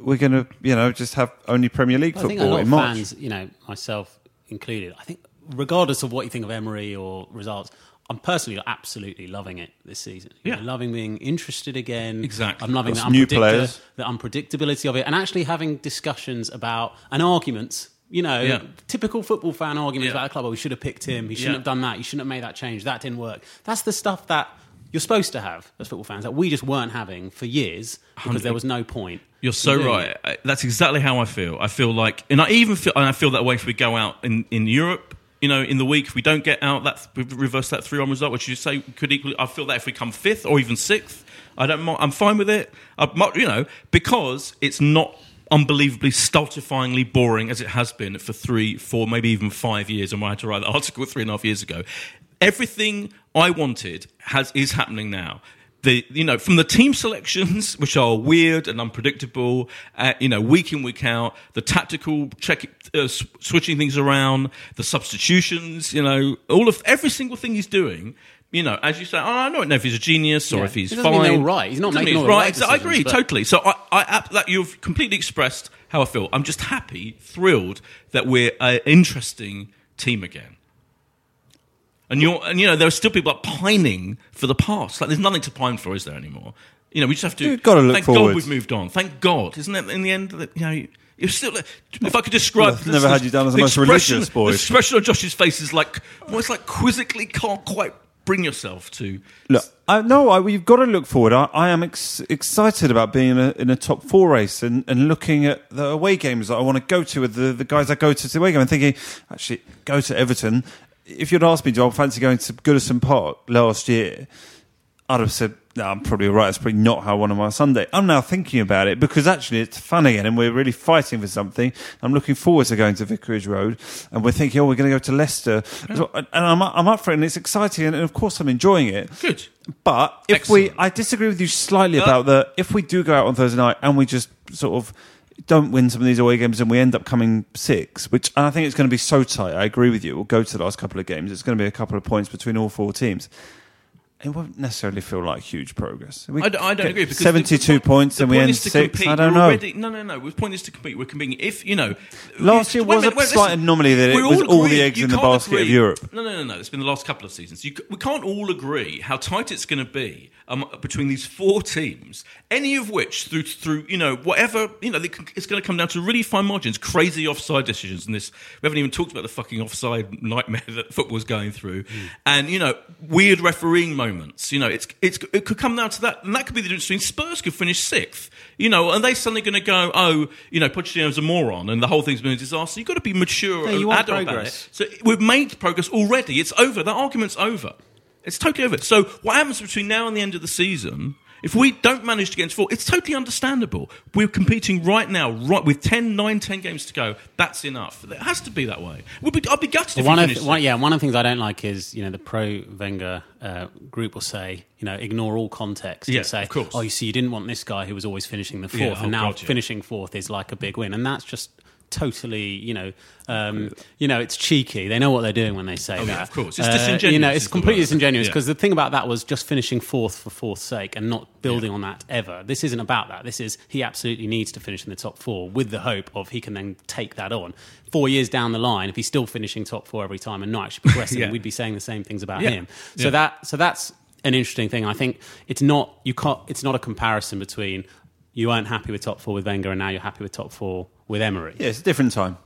we're going to, you know, just have only Premier League
I think a
football
lot
in
of
March.
fans, you know, myself included, I think regardless of what you think of Emery or results, I'm personally absolutely loving it this season. You
Yeah.
know, loving being interested again.
Exactly.
I'm loving
Got
the,
some new players.
the unpredictability of it and actually having discussions about and arguments. You know,
Yeah.
typical football fan arguments
Yeah.
about a club. Oh, we should have picked him. He shouldn't
Yeah.
have done that. You shouldn't have made that change. That didn't work. That's the stuff that you're supposed to have as football fans that we just weren't having for years because there was no point.
You're so right.
it.
I- That's exactly how I feel. I feel like, and I even feel, and I feel that way if we go out in, in Europe. You know, in the week, if we don't get out, that reverse that three-on result, which you say could equally. I feel that if we come fifth or even sixth, I don't. I'm fine with it. I'm, you know, because it's not unbelievably stultifyingly boring as it has been for three, four, maybe even five years. And I had to write that article three and a half years ago. Everything I wanted has is happening now the you know from the team selections which are weird and unpredictable uh, you know week in week out the tactical check uh, switching things around the substitutions you know all of every single thing he's doing you know as you say oh, I don't know if he's a genius or
Yeah.
if he's
It
fine
mean all right. He's not making all
he's
the
right
right.
Exa- I agree
but-
totally. So I, I that you've completely expressed how I feel. I'm just happy thrilled that we're an interesting team again and you're, and you know, there are still people like pining for the past. Like, there's nothing to pine for, is there anymore? You know, we just have to.
You've gotta look
thank
forward.
God we've moved on. Thank God, isn't it? In the end, that you know, you- you're still. If I could describe,
Well, I've never had you down as the most
expression-
religious, boy.
The expression on Josh's face is like, well, it's like quizzically can't quite bring yourself to.
Look, I, no, I, you've got to look forward. I, I am ex- excited about being in a, in a top four race and, and looking at the away games that I want to go to with the, the guys that go to the away game and thinking, actually, go to Everton. If you'd asked me, do I fancy going to Goodison Park last year? I'd have said, no, I'm probably right. It's probably not how I want on my Sunday. I'm now thinking about it because actually it's fun again and we're really fighting for something. I'm looking forward to going to Vicarage Road and we're thinking, oh, we're going to go to Leicester. And I'm, I'm up for it and it's exciting and of course I'm enjoying it.
Good.
But if we, I disagree with you slightly
Uh,
about the, if we do go out on Thursday night and we just sort of don't win some of these away games and we end up coming six, which and I think it's going to be so tight. I agree with you. We'll go to the last couple of games. It's going to be a couple of points between all four teams. It won't necessarily feel like huge progress. We
I don't, I don't agree because
72
the, the,
points
the
and we end
is
six.
compete.
I don't
We're
know.
Already, no, no, no. The point is to compete. We're competing. If you know,
Last year was
minute,
a
wait,
slight
listen.
anomaly that it was all
agree-
the eggs in the basket of Europe.
No, no, no, no. It's been the last couple of seasons. You, we can't all agree how tight it's going to be um, between these four teams. Any of which, through through you know whatever you know, they can, it's going to come down to really fine margins, crazy offside decisions, and this we haven't even talked about the fucking offside nightmare that football's going through, and you know weird refereeing moments. You know, it's it's it could come down to that, and that could be the difference between Spurs could finish sixth. You know, are they suddenly going to go, oh, you know, Pochettino's a moron, and the whole thing's been a disaster? You've got to be mature
Yeah,
and adult about
progress.
it. So we've made progress already. It's over. That argument's over. It's totally over. So what happens between now and the end of the season If we don't manage to get into four, it's totally understandable. We're competing right now, right with 10, 9, 10 games to go. That's enough. It has to be that way. We'll be, I'll be gutted if
one of one, yeah, one of the things I don't like is you know the pro Wenger uh, group will say you know ignore all context
Yeah,
and say
of course.
oh you see you didn't want this guy who was always finishing the fourth
Yeah, oh,
and now
God, yeah.
finishing fourth is like a big win and that's just totally you know um, you know it's cheeky they know what they're doing when they say
Oh,
that
yeah, of course. It's
Uh,
disingenuous
you know it's completely disingenuous
Yeah.
because the thing about that was just finishing fourth for fourth's sake and not building on that ever this isn't about that this is he absolutely needs to finish in the top four with the hope of he can then take that on four years down the line if he's still finishing top four every time and not actually progressing
Yeah.
we'd be saying the same things about
Yeah.
him so
Yeah.
that so that's an interesting thing I think it's not you can't it's not a comparison between you weren't happy with top four with Wenger and now you're happy with top four with Emery
Yeah, it's a different time.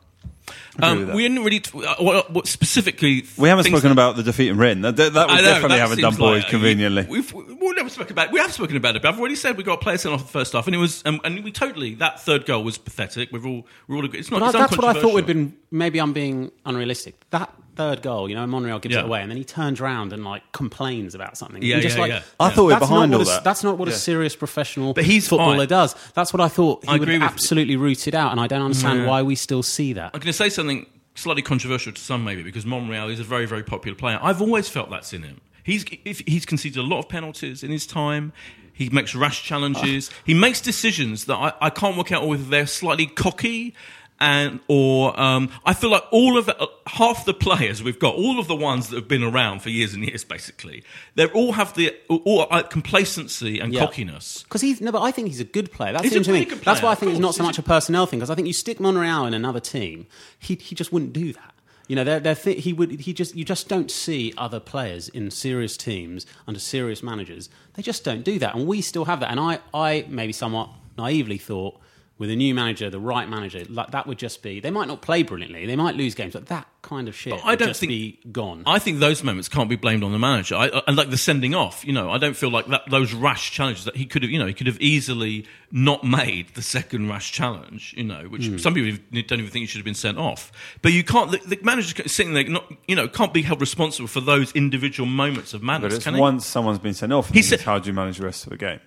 Um, we didn't really. T- uh, what, what specifically?
We haven't
things
spoken about the defeat in Rennes. That, that, that we
know,
definitely
that
haven't done, boys,
like-
conveniently.
We've, we've never spoken about. It. We have spoken about it, but I've already said we got players sent off the first half, and it was, um, and we totally that third goal was pathetic. We've all, we're all. It's not.
But
it's
I- that's what I thought would
uncontroversial.
been. Maybe I'm being unrealistic. That third goal, you know, Monreal gives
Yeah.
it away, and then he turns around and like complains about something.
Yeah,
And just
yeah,
like,
yeah.
I thought we're
that's
behind
not
all
what a-
that.
That's not what a serious professional
But he's
footballer
fine.
does. That's what I thought he
I
would
agree with-
absolutely root it out, and I don't understand
Yeah.
why we still see that.
I'm going to say something slightly controversial to some, maybe because Monreal is a very, very popular player. I've always felt that's in him. He's if, he's conceded a lot of penalties in his time. He makes rash challenges. He makes decisions that I, I can't work out whether they're slightly cocky. And or um, I feel like all of the, uh, half the players we've got, all of the ones that have been around for years and years, basically, they all have the all, uh, complacency and
Yeah.
cockiness.
Because he's no, but I think he's a good player. That's
He's a
interesting
really good
That's
player,
why I think it's not so much a personnel thing. Because I think you stick Monreal in another team, he he just wouldn't do that. You know, they're, they're th- he would he just you just don't see other players in serious teams under serious managers. They just don't do that, and we still have that. And I I maybe somewhat naively thought. With a new manager, the right manager, like that would just be. They might not play brilliantly, they might lose games, but that kind of shit
But I
would
don't
just
think-
be gone.
I think those moments can't be blamed on the manager. I, I, and like the sending off, you know, I don't feel like that, those rash challenges that he could have, you know, he could have easily not made the second rash challenge, you know, which
Hmm.
some people don't even think he should have been sent off. But you can't, the, the manager sitting there, not, you know, can't be held responsible for those individual moments of
But
madness.
it's
can he?
once someone's been sent off,
He
he
said-
said, how do you manage the rest of the game?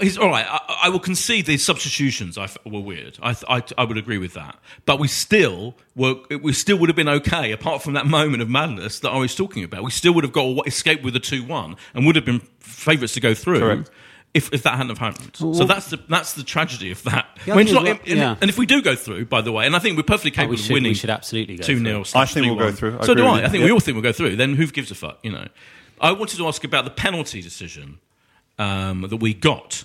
He's all right. I, I will concede the substitutions I f- were weird. I, th- I, I would agree with that. But we still were. We still would have been okay, apart from that moment of madness that I was talking about. We still would have got a, escaped with a two-one and would have been favourites to go through.
Correct.
If, if that hadn't have happened, so that's the that's the tragedy of that.
Yeah, I
When
think
it's not-
as well-
and,
yeah.
and if we do go through, by the way, and I think we're perfectly
Oh,
capable
we
of
should,
winning
we should absolutely go
two
through.
0
I think we'll go through. I
so do I. I
you.
think we all think we'll go through. Then who gives a fuck? You know. I wanted to ask about the penalty decision um, that we got.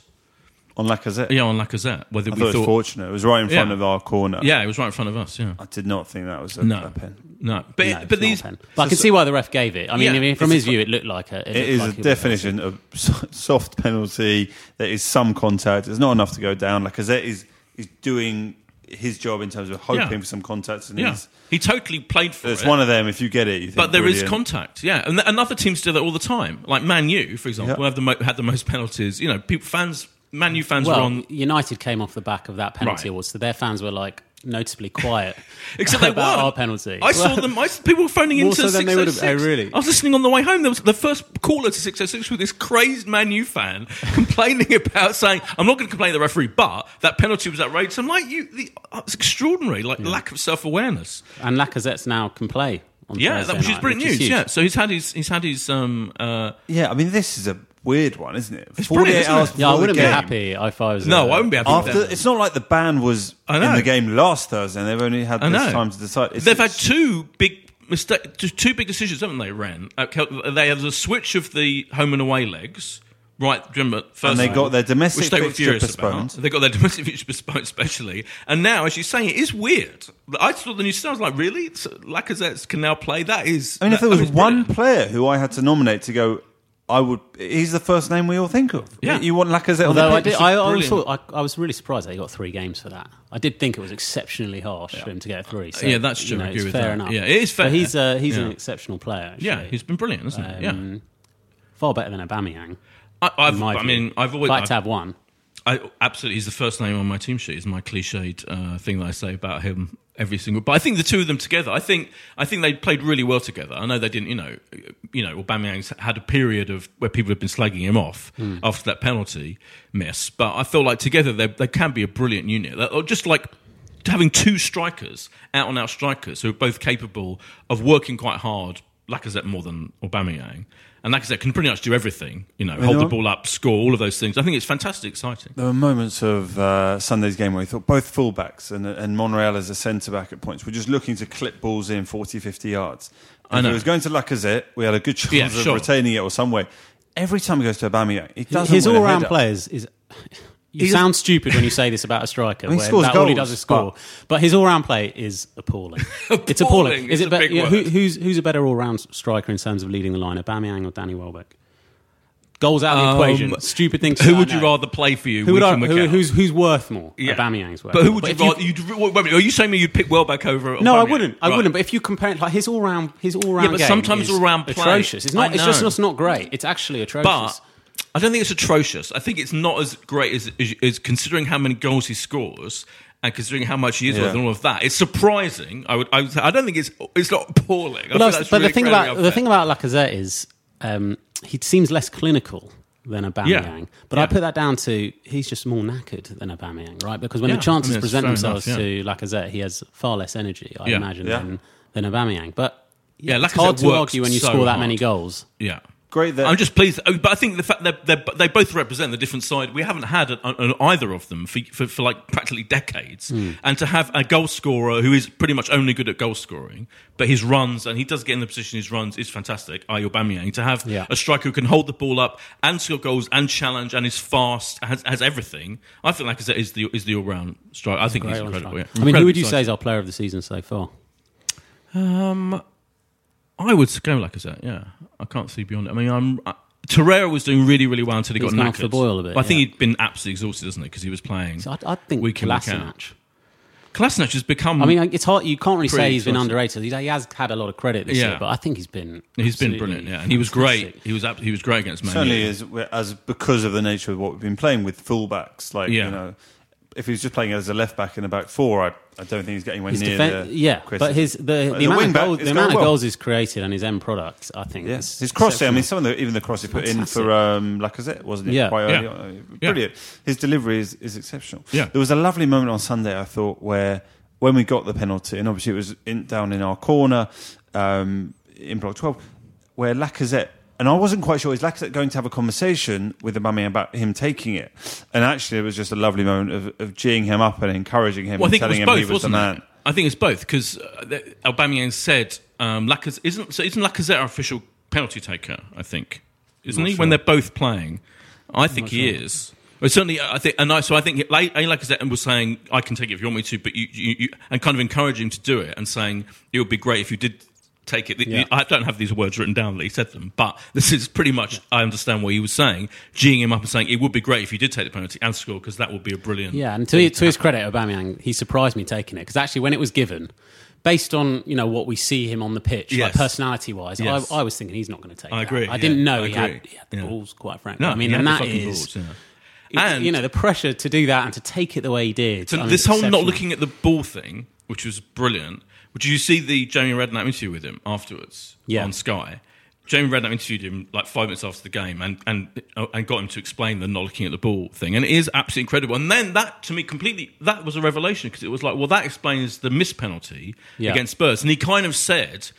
On Lacazette.
Yeah, on Lacazette. Whether
I
we
thought it was
thought,
fortunate. It was right in front
Yeah.
of our corner.
yeah, it was right in front of us. Yeah,
I did not think that was a,
no,
a pen.
no, but
No, it's
but these
a pen. But I can see why the ref gave it. I mean,
Yeah,
I mean from
it's
his view, it looked like a.
It
looked
is
like
a
it
definition of soft penalty. There is some contact. It's not enough to go down. Lacazette is is doing his job in terms of hoping
Yeah.
for some contact. And
yeah,
he's,
he totally played for
it's
it.
It's one of them. If you get it, you think,
but there is
brilliant.
contact, yeah, and, th- and other teams do that all the time. Like Man U, for example,
Yeah.
have the mo- had the most penalties. You know, people fans, Man U fans
Well,
were on.
United came off the back of that penalty
Right.
awards, so their fans were like noticeably quiet
Except they
about
won.
our penalty.
I saw them. I, people were phoning
Well,
into
so then they
606.
oh, really?
I was listening on the way home. There was the first caller to 606 with this crazed Man U fan complaining about saying, "I'm not going to complain to the referee, but that penalty was outrageous." I'm like, "You, the, uh, it's extraordinary. Like lack of self awareness."
and Lacazette's now can play. On
Yeah,
Thursday
that, which is
night,
brilliant
which is
news.
huge.
Yeah, so he's had his he's had his um uh
Yeah, I mean, this is a weird one, isn't it?
It's
48
brilliant, isn't
hours
it?
before
Yeah, I
the
wouldn't be
game.
happy if I was.
no, I wouldn't be happy with
After
that.
it's not like the ban was
I
in the game last Thursday, and they've only had
I
this time to decide. It's-
They've had
it's-
two big mistake, two- two big decisions, haven't they? Ren, uh, Kel- they had a switch of the home and away legs. Right, do you remember first
And they
time,
got their domestic
which they were
fixture
furious
postponed.
About. They got their domestic fixture postponed, especially. And now, as you're saying, it is weird. I saw the news. I was like, really? So Lacazette can now play? That is.
I mean, if
that-
there was
that is
one
brilliant.
player who I had to nominate to go, I would. He's the first name we all think of.
Yeah.
you want Lacazette on
Although
the
I,
pitch?
did, I, I,
brilliant.
also, I, I was really surprised that he got three games for that. I did think it was exceptionally harsh for him to get three. So,
Yeah, that's true.
You know,
agree
it's
with
fair
that.
enough.
Yeah, it is fair.
But he's uh, he's
Yeah.
an exceptional player. Actually.
Yeah, he's been brilliant, isn't he? Yeah.
Um, far better than Aubameyang.
I, I've, I mean, I've always.
If I had to
I've-
have one.
I, absolutely, he's the first name on my team sheet. Is my cliched uh, thing that I say about him every single. But I think the two of them together, I think, I think they played really well together. I know they didn't, you know, you know, Aubameyang's had a period of where people have been slagging him off hmm. after that penalty miss. But I feel like together they they can be a brilliant unit. Or just like having two strikers, out and out strikers, who are both capable of working quite hard. Lacazette more than Aubameyang. And Lacazette can pretty much do everything, you know, hold the ball up, score, all of those things. I think it's fantastic, exciting.
There were moments of uh, Sunday's game where we thought both fullbacks and, and Monreal as a centre back at points were just looking to clip balls in 40, 50 yards.
I
If it was going to Lacazette, we had a good chance
Yeah,
of
sure.
retaining it or some way. Every time he goes to Aubameyang, he doesn't
His all-round players is. You sound stupid when you say this about a striker.
He scores
that all he does is score. But, his all-round play is appalling. It's appalling.
Appalling
Is
is
it be- yeah, who, who's who's a better all-round striker in terms of leading the line, Aubameyang or Danny Welbeck? Goals out of the
Um,
equation. Stupid thing.
Who would you rather play for you
Who would I, who, who's who's worth more?
Yeah.
Aubameyang's worth.
But who
more.
would you rather? You'd, wait, wait, are you saying me you'd pick Welbeck over?
No, I wouldn't. I
Right.
wouldn't. But if you compare it, like his all round, his all round
Yeah, but
game
sometimes
is
all-round play-
atrocious. It's not. It's just it's not great. It's actually atrocious.
But I don't think it's atrocious. I think it's not as great as, as, as considering how many goals he scores and considering how much he is
Yeah.
worth and all of that. It's surprising. I would. I, would say, I don't think it's. It's not appalling. I
But,
think
that's-
that's
but
really
the thing
incredibly
about the thing about Lacazette is um, he seems less clinical than Aubameyang.
Yeah.
But I put that down to he's just more knackered than a Aubameyang, right? Because when
Yeah,
the chances
I mean,
present themselves
enough,
to Lacazette, he has far less energy, I
Yeah.
imagine,
Yeah.
than than Aubameyang. But
Yeah,
it's
Lacazette
hard to argue when you
so
score that
hard.
many goals.
Yeah.
Great that
I'm just pleased, oh, but I think the fact that they're, they both represent the different side. We haven't had an, an, either of them for, for, for like practically decades,
Hmm.
and to have a goal scorer who is pretty much only good at goal scoring, but his runs and he does get in the position his runs is fantastic. Aubameyang to have
Yeah.
a striker who can hold the ball up and score goals and challenge and is fast has, has everything. I think like I said, is the is the all round striker. I think he's incredible. Yeah.
I mean, who would you say is our player of the season so far?
I would go like I said, yeah. I can't see beyond it. I mean, I'm. I, Torreira was doing really, really well until he
He's
got
gone
knackered.
off the boil a bit,
But I think
yeah.
he'd been absolutely exhausted, isn't he? Because he was playing.
So I, I think
Week in, week out.
Kolasinac.
Kolasinac has become.
I mean, it's hard. You can't really say he's been underrated. He he has had a lot of credit this
Yeah.
year, but I think he's been
he's been brilliant, yeah. And he was great. He was ab- he was great against Man
certainly
U.
is as because of the nature of what we've been playing with fullbacks. Like
Yeah.
you know, if he was just playing as a left back in a back four, I, I don't think he's getting anywhere
His
near
defen-
the
yeah,
criticism.
but his the,
But
the
as
amount, of,
back,
goals, the
going
amount of goals he's created and his end product, I think.
Yeah, his crossing. I mean, some of the even the cross he put in
Fantastic.
for um, Lacazette wasn't it?
Yeah.
Quite
Yeah.
early on. Uh,
Yeah.
Brilliant. His delivery is, is exceptional.
Yeah.
There was a lovely moment on Sunday. I thought where when we got the penalty, and obviously it was in, down in our corner um, in block twelve, where Lacazette. And I wasn't quite sure. Is Lacazette going to have a conversation with the mummy about him taking it? And actually, it was just a lovely moment of, of geeing him up and encouraging him
Well, I
and
think it
telling him
both,
he was the man.
it? I think it's both because uh, Aubameyang said um, Lacazette isn't so isn't Lacazette our official penalty taker? I think isn't he when they're both playing? I think he is. Well, certainly, I think, and I, so I think like A Lacazette was saying, "I can take it if you want me to," but you, you, you and kind of encouraging him to do it and saying it would be great if you did take it.
Yeah.
I don't have these words written down that he said them, but this is pretty much I understand what he was saying, geeing him up and saying it would be great if you did take the penalty and score because that would be a brilliant.
Yeah, and to, to his credit, Aubameyang, he surprised me taking it because actually, when it was given, based on you know what we see him on the pitch, like personality wise,
Yes.
I, I was thinking he's not going to take. It.
I
that.
agree,
I didn't know
I
he had, he had the
Yeah.
balls, quite frankly.
No,
I mean, and that
the fucking balls, yeah. And-
you know, the pressure to do that and to take it the way he did.
So
I mean,
this whole not looking at the ball thing, which was brilliant. Did you see the Jamie Redknapp interview with him afterwards
Yeah.
on Sky? Jamie Redknapp interviewed him like five minutes after the game and, and and got him to explain the not looking at the ball thing, and it is absolutely incredible. And then that to me completely that was a revelation because it was like, well, that explains the missed penalty
Yeah.
against Spurs, and he kind of said.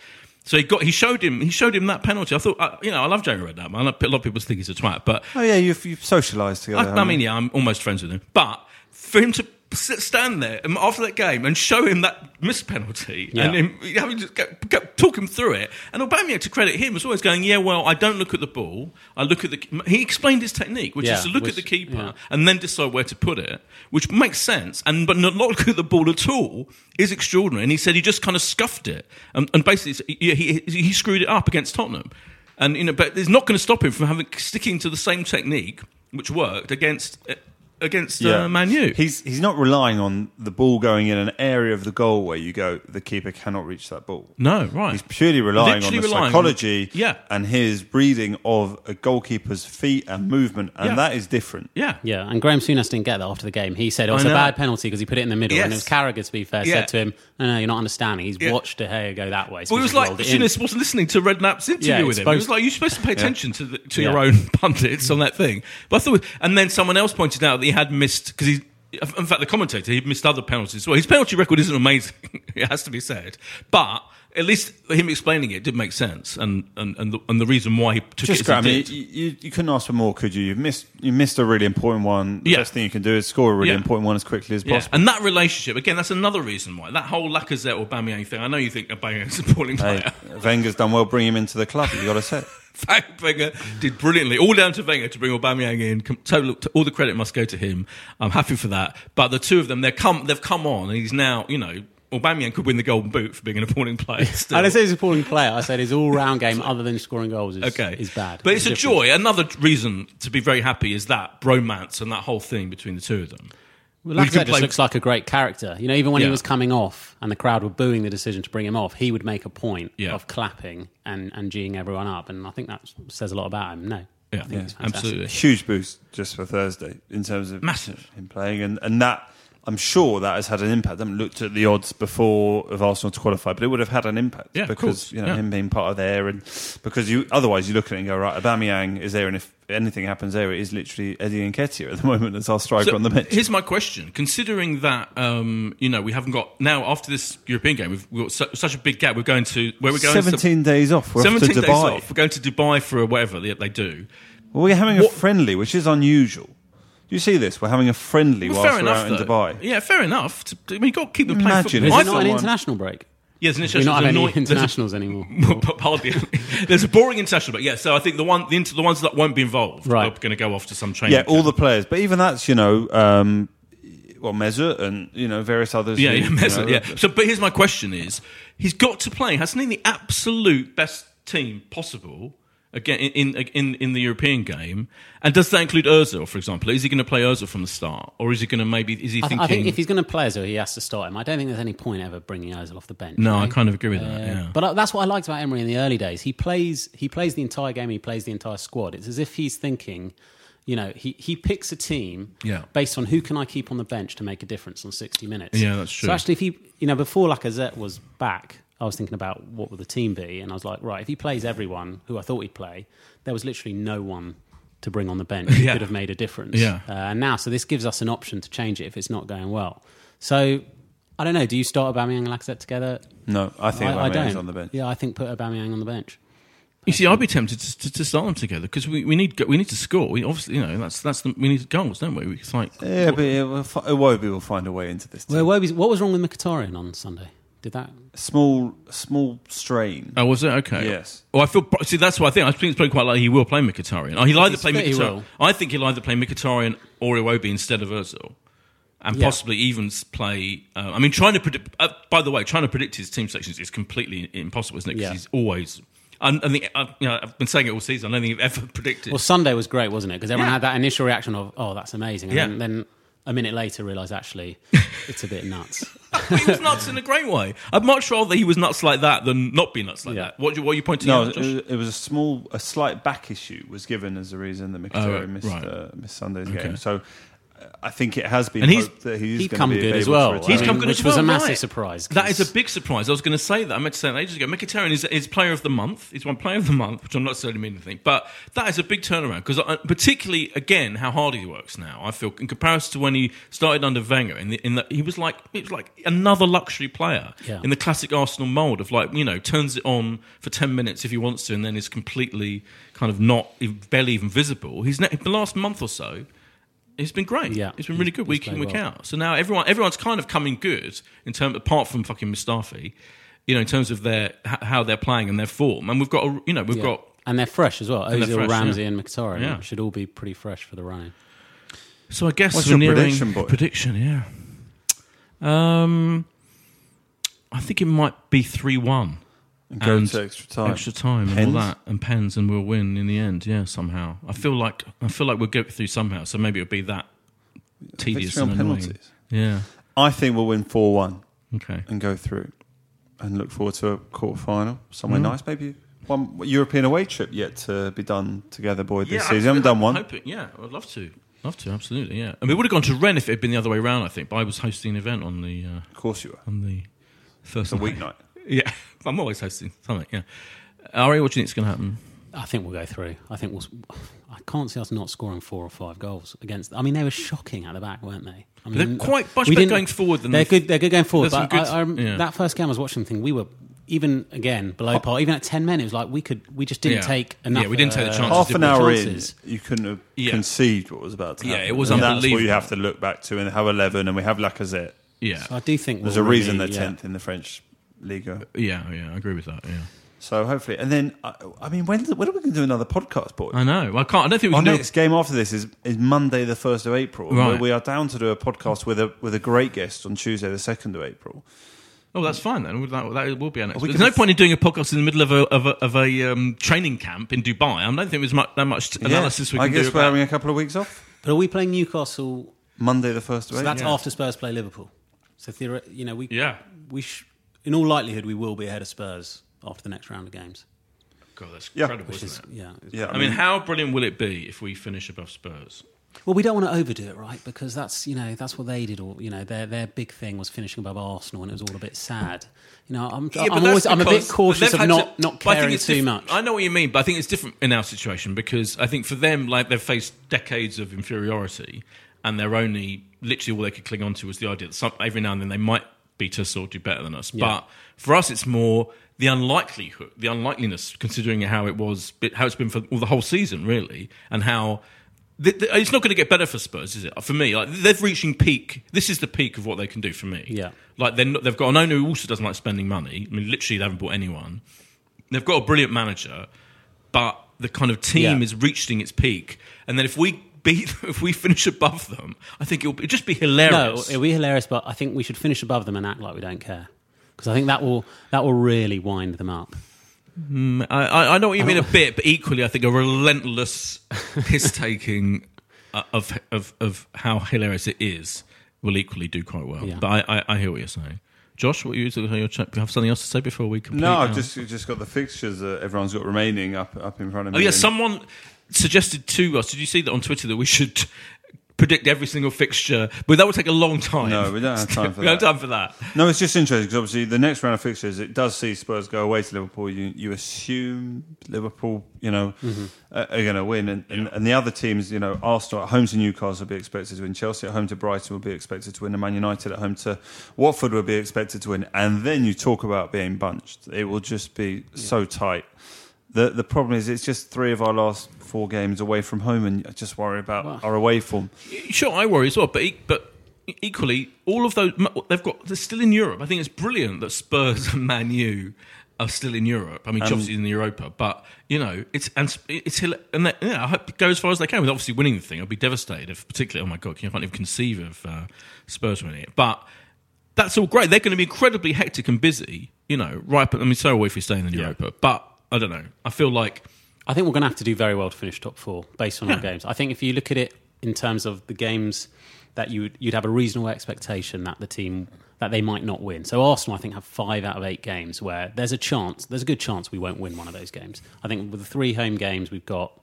So he got he showed him he showed him that penalty. I thought uh, you know I love Jamie Redknapp. man. A lot of people think he's a twat, but
Oh yeah, you've, you've socialised together.
I, I mean, yeah, I'm almost friends with him. But for him to sit, stand there after that game and show him that missed penalty
Yeah.
and him having to go, go, talk him through it, and Aubameyang, to credit him, was always going, "Yeah, well, I don't look at the ball. I look at the." He explained his technique, which
Yeah,
is to look
which-
at the keeper
yeah.
and then decide where to put it, which makes sense. And but not look at the ball at all is extraordinary. And he said he just kind of scuffed it, and, and basically he, he he screwed it up against Tottenham. And you know, but it's not going to stop him from having sticking to the same technique which worked against uh, against uh, Man U.
He's he's not relying on the ball going in an area of the goal where you go. The keeper cannot reach that ball.
no, right.
He's purely relying
Literally
on the
relying on-
psychology
Yeah.
and his reading of a goalkeeper's feet and movement, and
Yeah.
that is different.
yeah.
Yeah, and Graham Souness didn't get that after the game. He said it was a bad penalty because he put it in the middle. And it was
Yes.
Carragher, to be fair,
Yeah.
said to him, no, no, you're not understanding. He's
Yeah.
watched De Gea go that way. so
Well, it was like
rolled it.
Souness wasn't listening to Redknapp's interview
Yeah,
with
it's
him. It was
supposed-
like you're supposed to pay attention to the, to
Yeah.
your own pundits on that thing. But I thought, and then someone else pointed out that he had missed because he. In fact, the commentator he missed other penalties. Well, his penalty record isn't amazing. it has to be said, but at least him explaining it did make sense, and and and the, and the reason why he took
Just
it
Graham, you, you, you couldn't ask for more, could you? You've missed you missed a really important one. The
Yeah.
best thing you can do is score a really
Yeah.
important one as quickly as
Yeah,
possible.
and that relationship again. That's another reason why that whole Lacazette or Aubameyang thing. I know you think Aubameyang's a appalling
Hey,
player.
Wenger's done well bringing him into the club. You got to say.
Wenger did brilliantly. All down to Wenger to bring Aubameyang in. Total, all the credit must go to him. I'm happy for that. But the two of them, they're come, they've come on, and he's now, you know, Aubameyang could win the Golden Boot for being an appalling player. Still.
I didn't say he's a appalling player. I said his all-round game, other than scoring goals, is,
Okay,
is bad.
but it's a
There's
joy. Another reason to be very happy is that bromance and that whole thing between the two of them.
Well, Lacazette just
play-
looks like a great character. You know, even when
Yeah.
he was coming off and the crowd were booing the decision to bring him off, he would make a point
Yeah.
of clapping and, and geeing everyone up. And I think that says a lot about him. No.
Yeah,
I think he's
absolutely.
huge boost just for Thursday in terms of
Massive.
him playing, and and that I'm sure that has had an impact. I haven't looked at the odds before of Arsenal to qualify, but it would have had an impact
Yeah,
because you know
yeah.
him being part of there, and because you otherwise you look at it and go right, Aubameyang is there, and if anything happens there, it is literally Eddie Nketiah at the moment as our striker
So
on the bench.
Here's my question: Considering that um, you know we haven't got now after this European game, we've, we've got su- such a big gap. We're going to where we're going.
Seventeen days off. We're off to
17 days
Dubai.
off. We're going to Dubai for whatever they, they do.
Well, we're having a friendly, which is unusual. Do you see this? We're having a friendly
Well,
whilst
fair
we're
enough.
out in
though.
Dubai.
Yeah, fair enough. To- I mean, you've got to keep them playing
Imagine
football.
Is
I
it not an international break?
Yes, an
We
international.
not have
there's a
any
noi- there's a-
internationals anymore.
Hardly. There's a boring international, but yeah. So I think the one, the, inter- the ones that won't be involved
Right.
are going to go off to some training.
Yeah, all the players. But even that's, you know, um, well, Mesut and, you know, various others.
Yeah,
who,
yeah,
you know,
yeah. So, but here's my question: Is he's got to play? Hasn't he the absolute best team possible again in in in, the European game? And does that include Özil, for example? Is he going to play Özil from the start, or is he going to maybe? Is he
I, th-
thinking?
I think if he's going to play Ozil, he has to start him. I don't think there's any point ever bringing Ozil off the bench.
no,
you
I kind of agree with that.
Uh,
Yeah.
But that's what I liked about Emery in the early days. He plays he plays the entire game. He plays the entire squad. It's as if he's thinking, you know, he, he picks a team
Yeah.
based on who can I keep on the bench to make a difference on sixty minutes.
Yeah, that's true.
So actually, if he you know before Lacazette was back, I was thinking about what would the team be, and I was like, right, if he plays everyone who I thought he'd play, there was literally no one to bring on the bench who
Yeah.
could have made a difference.
Yeah.
Uh, and now, so this gives us an option to change it if it's not going well. So. I don't know. Do you start Aubameyang and Lacazette together?
No, I think
I, I don't.
on the bench.
Yeah, I think put Aubameyang on the bench.
You see, I'd be tempted to, to, to start them together because we, we need we need to score. We obviously, you know, that's that's the, we need goals, don't we? It's like
Yeah, but it will fi- Iwobi will find a way into this. Team.
Well, what was, what was wrong with Mkhitaryan on Sunday? Did that?
small, small strain.
Oh, was it okay?
Yes.
Well, I feel. See, that's what I think. I think it's probably quite likely he will play Mkhitaryan. Oh, he'll either
He's
play
fit, he
Mkhitaryan.
will.
I think he'll either play Mkhitaryan or Iwobi instead of Özil, and
Yeah.
possibly even s- play. Uh, I mean, trying to predict. Uh, by the way, trying to predict his team sections is completely impossible, isn't it? Because
Yeah.
he's always. I, I think I, you know, I've been saying it all season. I don't think I've ever predicted.
Well, Sunday was great, wasn't it? Because everyone
Yeah.
had that initial reaction of, "Oh, that's amazing," and
Yeah.
then, then a minute later realise actually it's a bit nuts.
But he was nuts in a great way. I'd much rather he was nuts like that than not be nuts like
Yeah.
that. What, you- what are you pointing
No,
out,
it
Josh?
was, it was a small, a slight back issue was given as the reason that Mkhitaryan
Oh,
missed,
right.
uh, missed Sunday's
Okay.
game. So I think it has been
And he's-
hoped that he's
He'd come
to be
good as well.
He's
return.
I
come
mean,
good
which
as
was
well,
a massive
right.
surprise.
That is a big surprise. I was going to say that. I meant to say that ages ago. Mkhitaryan is, is player of the month. He's one player of the month, which I'm not necessarily meaning anything. But that is a big turnaround because, uh, particularly again, how hard he works now. I feel in comparison to when he started under Wenger, in, the, in that he was like he was like another luxury player
Yeah.
in the classic Arsenal mold of like you know turns it on for ten minutes if he wants to, and then is completely kind of not barely even visible. He's ne- the last month or so. It's been great.
Yeah,
it's been really good
he's
week in week
well.
out. So now everyone everyone's kind of coming good in terms apart from fucking Mustafi, you know, in terms of their how they're playing and their form. And we've got a, you know we've
Yeah.
got
and they're fresh as well.
And
Ozil,
fresh,
Ramsey,
yeah.
and Mkhitaryan
Yeah.
should all be pretty fresh for the running.
so I guess
What's
we're
your
nearing
prediction, boy?
prediction. Yeah, um, I think it might be three one.
And go
and
to extra time.
extra time and all that, and pens, and we'll win in the end. Yeah, somehow. I feel like I feel like we'll get through somehow. So maybe it'll be that tedious and annoying.
penalties.
Yeah.
I think we'll win four one
Okay.
and go through, and look forward to a quarter final somewhere
Mm-hmm.
nice. Maybe one European away trip yet to be done together, boy. This
Yeah,
season, we haven't done one.
hoping- yeah, I'd love to. Love to, absolutely. Yeah, and we would have gone to Rennes if it had been the other way around. I think, but I was hosting an event on the uh,
Of course, you are.
on the first
a
night.
weeknight.
Yeah, I'm always hosting something. Yeah, Ari, what do you think's going to happen?
I think we'll go through. I think we'll. I can't see us not scoring four or five goals against. I mean, they were shocking at the back, weren't they? I mean,
They're quite much
we
better
didn't-
going forward than
they're
the-
good. They're good going forward. But
good-
I, I,
yeah.
that first game I was watching, the thing we were even again below par. Even at ten men, it was like we could. We just didn't
Yeah.
take enough.
Yeah, we didn't take the
uh,
chances,
Half
did
an hour
chances.
in, you couldn't have
Yeah.
conceived what was about to happen.
Yeah, it was
and That's what you have to look back to and have 11, and we have Lacazette.
Yeah,
So I do think
There's
we'll
a reason
really,
they're
yeah.
10th in the French Liga.
yeah, yeah. I agree with that. Yeah,
So hopefully, and then I, I mean, when when are we going to do another podcast, boy?
I know. Well, I can't. I don't think we
Our
can do.
next game after this is, is Monday, the first of April.
Right.
Where we are down to do a podcast with a with a great guest on Tuesday, the second of April.
Oh, that's fine then. That, that will be our next.
We
There's no
f-
point in doing a podcast in the middle of a of a, of a um, training camp in Dubai. I don't think there's much, that much analysis we can do.
I guess
do.
we're
about-
having a couple of weeks off.
But are we playing Newcastle?
Monday, the first of
So
April.
that's after Spurs play Liverpool. So theoret- you know, we
Yeah.
we sh- in all likelihood we will be ahead of Spurs after the next round of games.
God, that's
Yeah.
incredible,
Which
isn't
is
it?
yeah.
Yeah,
I mean, how brilliant will it be if we finish above Spurs?
Well, we don't want to overdo it, right? Because that's you know that's what they did. Or you know their their big thing was finishing above Arsenal, and it was all a bit sad. You know, I'm,
Yeah,
I'm
that's
always I'm a bit cautious of not
to-
not
I
caring too
different-
much.
I know what you mean, but I think it's different in our situation because I think for them, like they've faced decades of inferiority, and they're only literally all they could cling on to was the idea that some, every now and then they might beat us or do better than us. But for us, it's more the unlikelihood, the unlikeliness, considering how it was, how it's been for well, the whole season, really, and how. th- th- It's not going to get better for Spurs, is it? For me, like they're reaching peak. This is the peak of what they can do for me.
Yeah.
like they're not, they've got an owner who also doesn't like spending money. I mean, literally, they haven't bought anyone. They've got a brilliant manager, but the kind of team
Yeah.
is reaching its peak. And then if we beat, if we finish above them, I think it'll, it'll just be hilarious.
no,
hilarious.
it'll be hilarious, but I think we should finish above them and act like we don't care. Because I think that will that will really wind them up.
Hmm, I, I, I know what you mean a bit, but equally, I think a relentless piss taking uh, of, of of how hilarious it is will equally do quite well.
Yeah.
But I, I, I hear what you're saying. Josh, what you you have something else to say before we complete?
No, I've just just got the fixtures that everyone's got remaining up up in front of oh, me.
Oh yeah, someone suggested to us. Did you see that on Twitter that we should predict every single fixture? But that would take a long time.
No, we don't have time for
we don't have
that.
time for that.
No, it's just interesting because obviously the next round of fixtures it does see Spurs go away to Liverpool. You you assume Liverpool, you know, uh, are going to win, and, and and the other teams, you know, Arsenal at home to Newcastle will be expected to win. Chelsea at home to Brighton will be expected to win. And Man United at home to Watford will be expected to win. And then you talk about being bunched. It will just be so tight. The the problem is it's just three of our last four games away from home, and I just worry about our away form.
Sure, I worry as well, but but equally, all of those they've got they're still in Europe. I think it's brilliant that Spurs and Man U are still in Europe. I mean, obviously in the Europa, but you know, it's and it's and they, yeah, I hope go as far as they can. With obviously winning the thing, I'd be devastated if, particularly, oh my god, I can't even conceive of uh, Spurs winning it. But that's all great. They're going to be incredibly hectic and busy. You know, right? But I mean, so we if we stay in the Europa. But I don't know. I feel like
I think we're going to have to do very well to finish top four based on our games. I think if you look at it in terms of the games that you would, you'd have a reasonable expectation that the team that they might not win. So Arsenal, I think, have five out of eight games where there's a chance, there's a good chance we won't win one of those games. I think with the three home games we've got,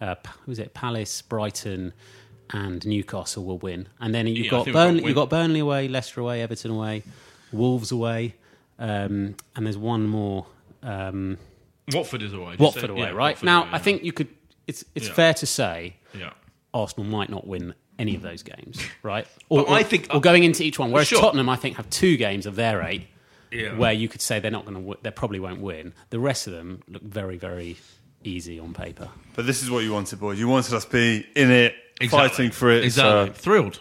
uh, who's it? Palace, Brighton, and Newcastle will win, and then you've
Yeah,
got
think we've got
Burnley, you've got Burnley away, Leicester away, Everton away, Wolves away, um, and there's one more. Um,
Watford is away.
Watford
say-
away,
yeah,
right?
Watford
now,
away,
I think you could. It's it's
Yeah.
fair to say
yeah.
Arsenal might not win any of those games, right? Or,
But I think-
or going into each one. Whereas
Sure.
Tottenham, I think, have two games of their eight
Yeah.
where you could say they're not going to. W- they probably won't win. The rest of them look very very easy on paper.
But this is what you wanted, boys. You wanted us to be in it,
Exactly.
fighting for it.
Exactly.
So
Thrilled.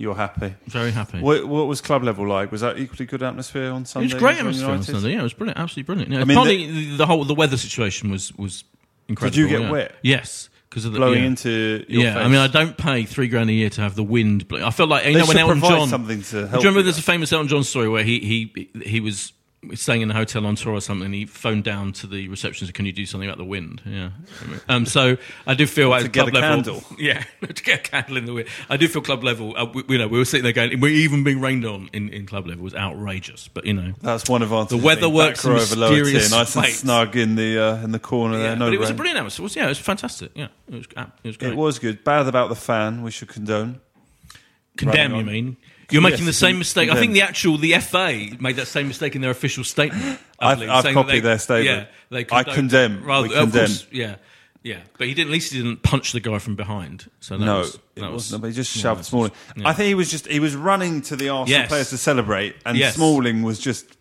You're happy.
Very happy.
What, what was club level like? Was that equally good atmosphere on Sunday?
It was great atmosphere on Sunday. Yeah, it was brilliant. Absolutely brilliant. Yeah,
I mean,
partly the, the whole the weather situation was was incredible.
Did you get
yeah.
wet?
Yes, because of the
Blowing
yeah.
into your
yeah,
face.
I mean, I don't pay three grand a year to have the wind. Blow. I felt like you
They
know when Elton John.
something to
Do you
help
remember
you
there's a famous Elton John story where he he he was staying in a hotel on tour or something. He phoned down to the reception and said, "Can you do something about the wind?" Yeah. Um, so I do feel at
get
club
a
level,
candle.
yeah, to get a candle in the wind. I do feel club level. Uh, we, you know, we were sitting there going, we're even being rained on in, in club level was outrageous. But you know,
That's one of
our
The
weather works in
over
mysterious
nice and snug in the uh, in the corner
yeah,
there. No
but it was a brilliant atmosphere. Was, yeah, it was fantastic. Yeah, it was. It was great.
It was good. Bad about the fan. We should condone.
Condemn, you mean? You're
Yes,
making the same
con-
mistake. I think the actual the FA made that same mistake in their official statement. I
I've- I've
saying that
copied their statement.
Yeah, they
I condemn.
Rather,
We condemn.
course, yeah, yeah. But he didn't. At least he didn't punch the guy from behind. So that
no,
was, that was,
wasn't. But he just shoved
that's-
Smalling.
yeah.
I think he was just he was running to the Arsenal
Yes.
players to celebrate, and
Yes.
Smalling was just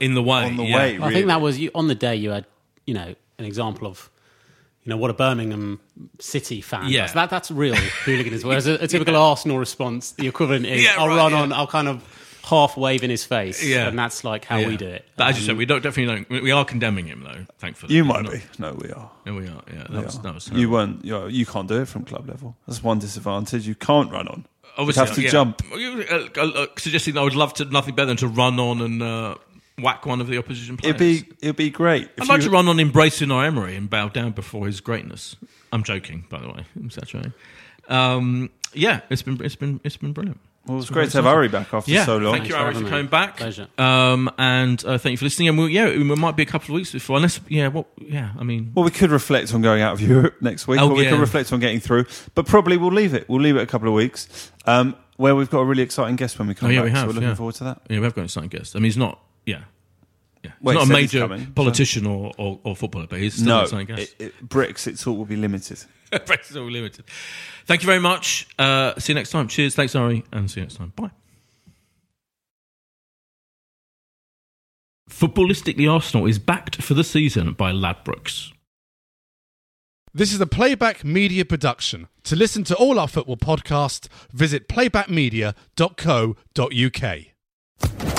in the way.
on the
yeah.
way.
I think that was you, on the day you had, you know, an example of, you know, what a Birmingham City fan
Yeah.
does. That that's real hooliganism. Whereas a, a typical Arsenal response, the equivalent is,
Yeah,
I'll
right,
run
yeah.
on, I'll kind of half wave in his face,
Yeah.
and that's like how
Yeah.
we do it.
But as you
Um,
said, we don't definitely don't. we- We are condemning him though. Thankfully,
you might
not-
be. No, we are.
Yeah, we are. Yeah, that
We
was
are.
that was.
you weren't. You, you can't do it from club level. That's one disadvantage. You can't run on.
Obviously,
you have to
yeah.
jump.
Uh, uh, uh, suggesting that I would love to nothing better than to run on and uh, whack one of the opposition players.
It'd be it'd be great. If
I'd like
you-
to run on embracing our Emery and bow down before his greatness. I'm joking, by the way. I'm exaggerating. Um, yeah, it's been it's been it's been brilliant.
Well, it's great to have Ari back after
Yeah,
so long.
thank you,
for
Ari,
having
for
me.
coming back.
Pleasure.
Um, and uh, thank you for listening. And we'll, yeah, it might be a couple of weeks before, unless yeah, what yeah, I mean,
Well, we could reflect on going out of Europe next week,
Oh,
or we
yeah.
could reflect on getting through. But probably we'll leave it. We'll leave it a couple of weeks, um, where we've got a really exciting guest when we come
Oh, yeah,
back.
we
so
have,
we're looking
yeah.
forward to that.
yeah, we have got an exciting guest. I mean, he's not yeah. Yeah, he's
Well, he
not a
said he's
major
coming, so-
politician or, or, or footballer, but he's still
no,
an exciting guest.
it, it, Brexit talk will be limited.
Brexit all limited. Thank you very much. Uh, see you next time. Cheers. Thanks, Ari, and see you next time. Bye. Footballistically Arsenal is backed for the season by Ladbrokes.
This is a Playback Media production. To listen to all our football podcasts, visit playbackmedia.co.uk.